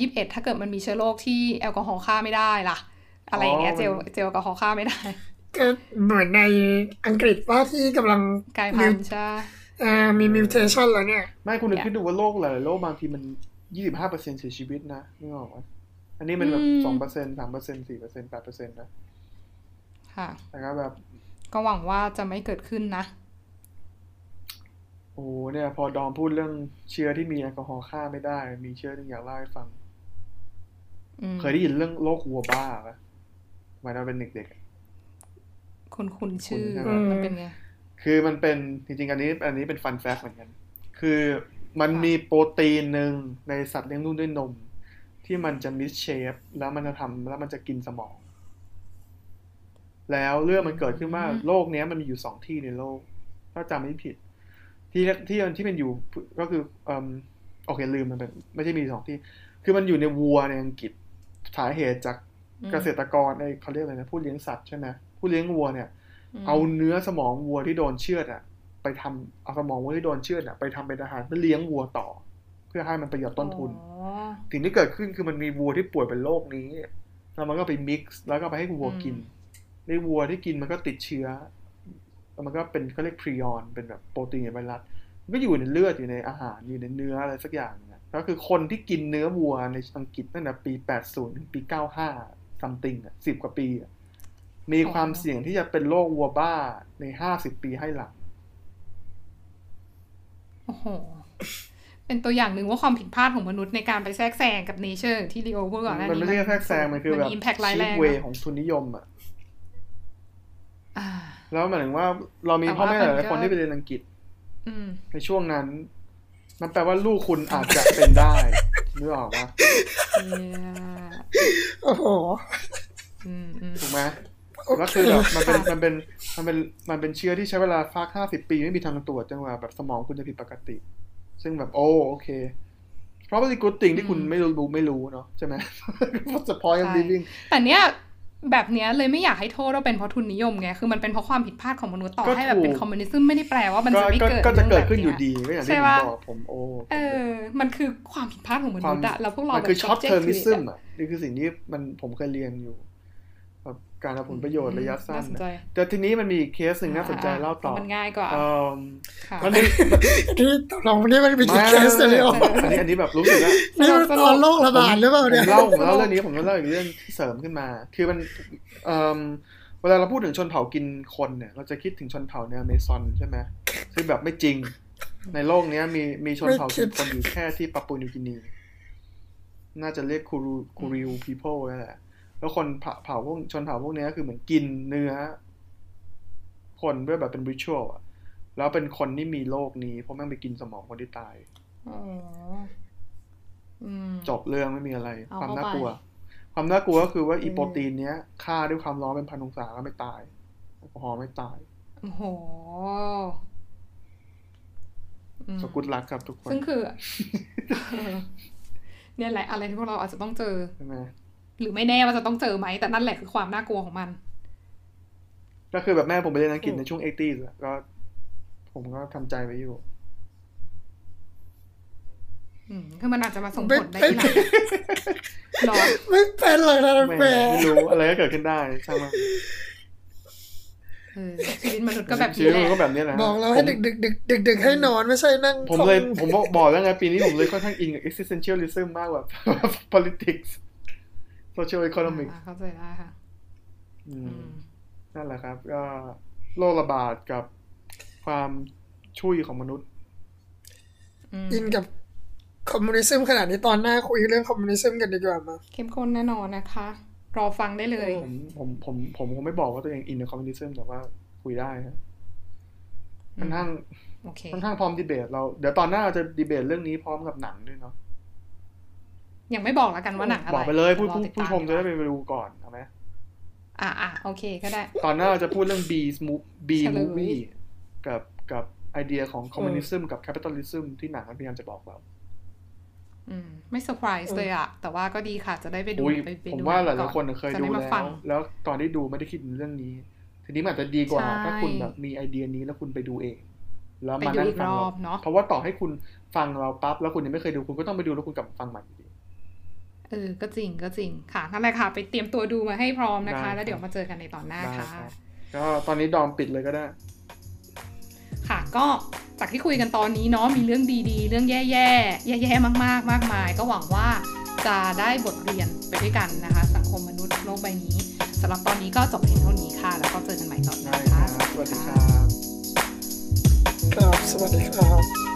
A: 2021 ถ้าเกิดมันมีเชื้อโรคที่แอลกอฮอล์ฆ่าไม่ได้ล่ะ อะไรอย่างเงี้ย
C: อ๋อ
A: เจล
C: มัน
A: เจลแอลกอฮอล์ฆ่าไม่ได้
B: ก็เหมือนในอังกฤษว่าที่กำลัง
A: กลายพันธุ์ใช่
B: เอ่อมีมิวเทชันแล้วเนี่ย
C: ไม่คุณนึก
A: เนี่ย
C: คิดดูว่าโรคหลายๆโรคบางทีมันยี่สิบห้าเปอร์เซ็นเสียชีวิตนะนึกออกไหมอันนี้มันแบบ
A: อืม
C: สองเปอร์เซ็นสามเปอร์เซ็นสี่เปอร์เซ็นแปดเปอร์เซ็นนะ
A: ค่ะ
C: แต่ก็แบบ
A: ก็หวังว่าจะไม่เกิดขึ้นนะ
C: โอ้เนี่ย พอดอมพูดเรื่องเชื้อที่มีแอลกอฮอล์ฆ่าไม่ได้ มีเชื้อหนึงอยากเล่าให้ฟัง
A: อืม
C: เคยได้ยินเรื่องโรควัวบ้าปะสมัยเราเป็นเด็กๆอะ
A: คุณคุณชื่อ
C: คุณใช่ไหม
A: มันเป็นไง
C: คือมันเป็นจริงๆอันนี้ อันนี้เป็นฟันแฟกเหมือนกัน คือมัน
A: ค่ะ
C: มีโปรตีนหนึ่งในสัตว์เลี้ยงลูกด้วยนม ที่มันจะมิสเชฟแล้วมันจะทำแล้วมันจะกินสมอง แล้วเรื่องมันเกิดขึ้นว่าโลกเนี้ยมันมีอยู่สองที่ในโลก ถ้าจำไม่ผิด ที่ที่ที่มันอยู่ก็คือเอมโอเคลืมมันเป็นไม่ใช่มีสองที่ คือมันอยู่ในวัวในอังกฤษสาเหตุจาก
A: อืม
C: เกษตรกรในเขาเรียกอะไรนะผู้เลี้ยงสัตว์ใช่ไหมผู้เลี้ยงวัวเนี่ย
A: ม
C: เอาเนื้อสมองวัวที่โดนเชือดอะไปทำเอาสมองวัวที่โดนเชือดอะไปทำเป็นอาหารเพื่อเลี้ยงวัวต่อ เพื่อให้มันประหยัดต้นทุน
A: อ๋อ
C: สิ่งที่เกิดขึ้นคือมันมีวัวที่ป่วยเป็นโรคนี้แล้วมันก็ไป mix แล้วก็ไปให้วัวกินในวัวที่กินมันก็ติดเชื้อแล้ว มันก็เป็นเขาเรียก prion เป็นแบบโปรตีนไวรัสมันก็อยู่ในเลือดอยู่ในอาหารอยู่ในเนื้ออะไรสักอย่างเนี่ยก็คือคนที่กินเนื้อวัวในอังกฤษตั้งแต่ปี 80 ถึงปี 95 something อะ10กว่าปีอะมีความเสี่ยงที่จะเป็นโรควัวบ้าใน 50 ปีให้หลัง
A: โอ้โหเป็นตัวอย่างหนึ่งว่าความผิดพลาดของมนุษย์ในการไปแทรกแซงกับ nature ที่ลีโอพูดก่อนหน้า
C: มัน
A: นี้
C: ไม่ใช่แค่แทรกแซงมันคือแบบ
A: impact ร้ายแรง
C: severeของทุนนิยมอะ แล้วหมายถึงว่าเรามี
A: แต่
C: พ่อ
A: ว่า
C: แม่
A: มันห
C: ลายๆคน
A: ก็
C: ที่ไปเรียนอังกฤษ
A: อืม
C: ในช่วงนั้น มันแปลว่าลูกคุณอาจจะเป็นได้นึกออกปะ
A: เนี่ย
B: โอ้โห
A: อืมอืม
C: ถูกไหมแล้วคือแบบมันเป็นมันเป็นมันเป็นมันเป็นเชื้อที่ใช้เวลาฟักห้าสิบปีไม่มีทางตรวจจนกว่าแบบสมองคุณจะผิดปกติ ซึ่งแบบโอ้โอเค probably good thing ที่คุณไม่รู้ไม่รู้เนาะใช่ไหม What's the point of
A: ใช่
C: living
A: แต่เนี้ย แบบเนี้ยเลยไม่อยากให้โทษว่าเป็นเพราะทุนนิยมไง คือมันเป็นเพราะความผิดพลาดของมนุษย์ต่อ
C: ก็
A: ให้แบบเป็น
C: ถูก
A: คอมมิวนิซึมไม่ได้แปลว่ามัน
C: ก็
A: จะไม่
C: ก็
A: เกิด
C: ก็จะเกิด
A: รื่อง
C: ขึ้น
A: แบบ
C: อยู่
A: เดี
C: ก็อย่างที่
A: ใช่
C: ผม
A: ปะ
C: บอกผมโอ้
A: เออ มันคือความผิดพลาดของมนุษย์อะแล้วพวกเรา
C: มันคือ
A: แบบ
C: ช็อต
A: subject
C: เทอร์
A: to
C: มิ
A: it
C: ซึม
A: อะ
C: อะนี่คือสิ่งที่มันผมเคยเรียนอยู่แบบ การเอาผลประโยชน์ระยะสั้น
A: น่าสนใจ
C: นะแต่ทีนี้มันมีอีกเคสหนึ่งน่าสนใจเล่าต่อ
A: มันง่ายกว่า
C: เอิ่ม
A: ค่ะ
C: มันมี
B: ที่ตอนนี้มันมีกี่เคสเลยเหรอ
C: อันนี้อันนี้แบบรู้สึกว่า
B: นี่มันตอนโรคระบาดหรือเปล่า
C: ผม
B: เนี่ย
C: เล่าผมเล่าเรื่องนี้ผมเล่าอีกเรื่องที่เสริมขึ้นมา คือมันเอ่มเวลาเราพูดถึงชนเผ่ากินคนเนี่ย เราจะคิดถึงชนเผ่าในอเมซอนใช่ไหมซึ่งแบบไม่จริง ในโลกเนี้ยมีมีชนเผ่ากินคนอยู่แค่ที่ปาปัวนิวกินี น่าจะเรียกคูรูคูริวพีเพิลนั่นแหละ แล้วคนเผ่าเผ่าพวกชนเผ่าพวกเนี้ยคือเหมือนกินเนื้อ คนเพื่อแบบเป็นริชวลอะแล้วเป็นคนที่มีโรคนี้ เพราะแม่งไปกินสมองคนที่ตาย
A: อ๋ออืม
C: จบเรื่องไม่มีอะไร
A: เอา
C: ความ
A: เข้า
C: น่า
A: ไป
C: กลัว ความน่ากลัวก็คือว่าอี
A: อืม
C: โปรตีนเนี้ยฆ่าด้วยความร้อนเป็นพันองศาก็ไม่ตายแอลกอฮอล์ไม่ตาย
A: โอ้โหอืม
C: สกุลรักครับทุกคน
A: ซึ่งคือเออเนี่ยแหละอะไรที่พวกเราอาจจะต้องเจอ
C: ใช่ไหม
A: หรือไม่แน่ว่าจะต้องเจอไหม แต่นั่นแหละคือความน่ากลัวของมัน
C: ก็คือแบบแม่ผมไปเรียนอังกฤษ
A: อืม
C: ในช่วง 80s อะก็ ผมก็ทำใจไว้อยู่
A: อืมคือมันอาจจะมาส่ง
B: ไม่
A: ผลได้
B: ไม่
A: ที่หลังหรอ
B: ไม่เป็นเลยนะ
C: ไม่
B: แม่
C: ไม่รู้อะไรก็เกิดขึ้นได้ช่างมัน
A: เออชีวิตมนุษย์ก็แบบ
C: ชี
A: นี้
C: วิต
A: แห
C: มัน
A: ละ
C: ก็แบบนี้แหละ
B: บอกเราให้ดึกดึกดึกดึกดึกให้นอนไม่ใช่นั่ง
C: ผมเลยผมบอกบอกแล้วไงปีนี้ผมเลยค่อนข้างอินกับ existentialism มากกว่า politics social economics
A: อ่าเข้าใจได้ค่ะ
C: อื
A: อื
C: ม
A: ม
C: นั่นแหละครับ ก็โรคระบาดกับความชั่วของมนุษย์
A: อืม
B: อินกับ communism ขนาดนี้ตอนหน้าคุยเรื่อง communism กันดีกว่ามา
A: เข้มข้นแน่นอนนะคะ รอฟังได้เลย
C: ผมผมผมผมคงไม่บอกว่าตัวเองอินกับคอมมิวนิสต์แต่ว่าคุยได้นะค่อนข้าง
A: โอเค
C: ค่อนข้างพร้อมดีเบต เราเดี๋ยวตอนหน้าเราจะดีเบตเรื่องนี้พร้อมกับหนังด้วยเนาะ
A: ยังไม่บอกแล้วกันว่าหนังอะไร
C: บอกไปเลยผู้
A: ดี๋วร
C: ผู้
A: อติด
C: ผู้
A: ตา
C: ชมจะได้ไปดูก่อนเอาไหม
A: อะอะโอเคก็ได้
C: ตอนหน้าเราจะพูดเรื่อง B B
A: เฉลย
C: movie กับกับไอเดียของคอมมิวนิสต์กับแคปิตอลิซึมที่หนังมันพยายามจะบอกเรา
A: อืมไม่เซอร์ไพรส์เลยอะแต่ว่าก็ดีค่ะจะได้ไปดู
C: อุ้ย
A: ไปไป
C: ผม
A: ดู
C: ว่าห
A: ก่
C: ลายๆคนเคย
A: จะ
C: ดู
A: ไมา
C: แล้
A: ฟั
C: ว
A: ง
C: แล้วตอนที่ดูไม่ได้คิดถึงเรื่องนี้ ทีนี้มันอาจจะดีกว่า
A: ใช่
C: ถ้าคุณแบบมีไอเดียนี้แล้วคุณไปดูเอง แล้ว
A: ไป
C: มา
A: ดู
C: นั่ง
A: อีก
C: ฟัง
A: รอ
C: เรา
A: บเนาะ
C: เพราะว่าต่อให้คุณฟังเราปั๊บแล้วคุณยังไม่เคยดูคุณก็ต้องไปดูแล้วคุณกลับมาฟังใหม่อยู่ดี
A: เออ ก็จริงก็จริงค่ะนั่นแหละค่ะ ไปเตรียมตัวดูมาให้พร้อมนะคะ
C: ได้
A: แล้วเดี๋ยวมาเจอกันในตอนหน้า
C: ได้
A: ค่ะ
C: ครับก็ตอนนี้ดอมปิดเลยก็ได้
A: ค่ะ ก็จากที่คุยกันตอนนี้เนาะ มีเรื่องดีๆ เรื่องแย่ๆ แย่ๆ มากๆ มากมาย ก็หวังว่าจะได้บทเรียนไปด้วยกันนะคะ สังคมมนุษย์โลกใบนี้สำหรับตอนนี้ก็จบเพียงเท่านี้ค่ะ แล้วก็เจอกันใหม่ตอนหน้า
C: ได้ค
A: ค่ะ
C: รับสวัสดีครับ
B: ครับ สวัสดีครับ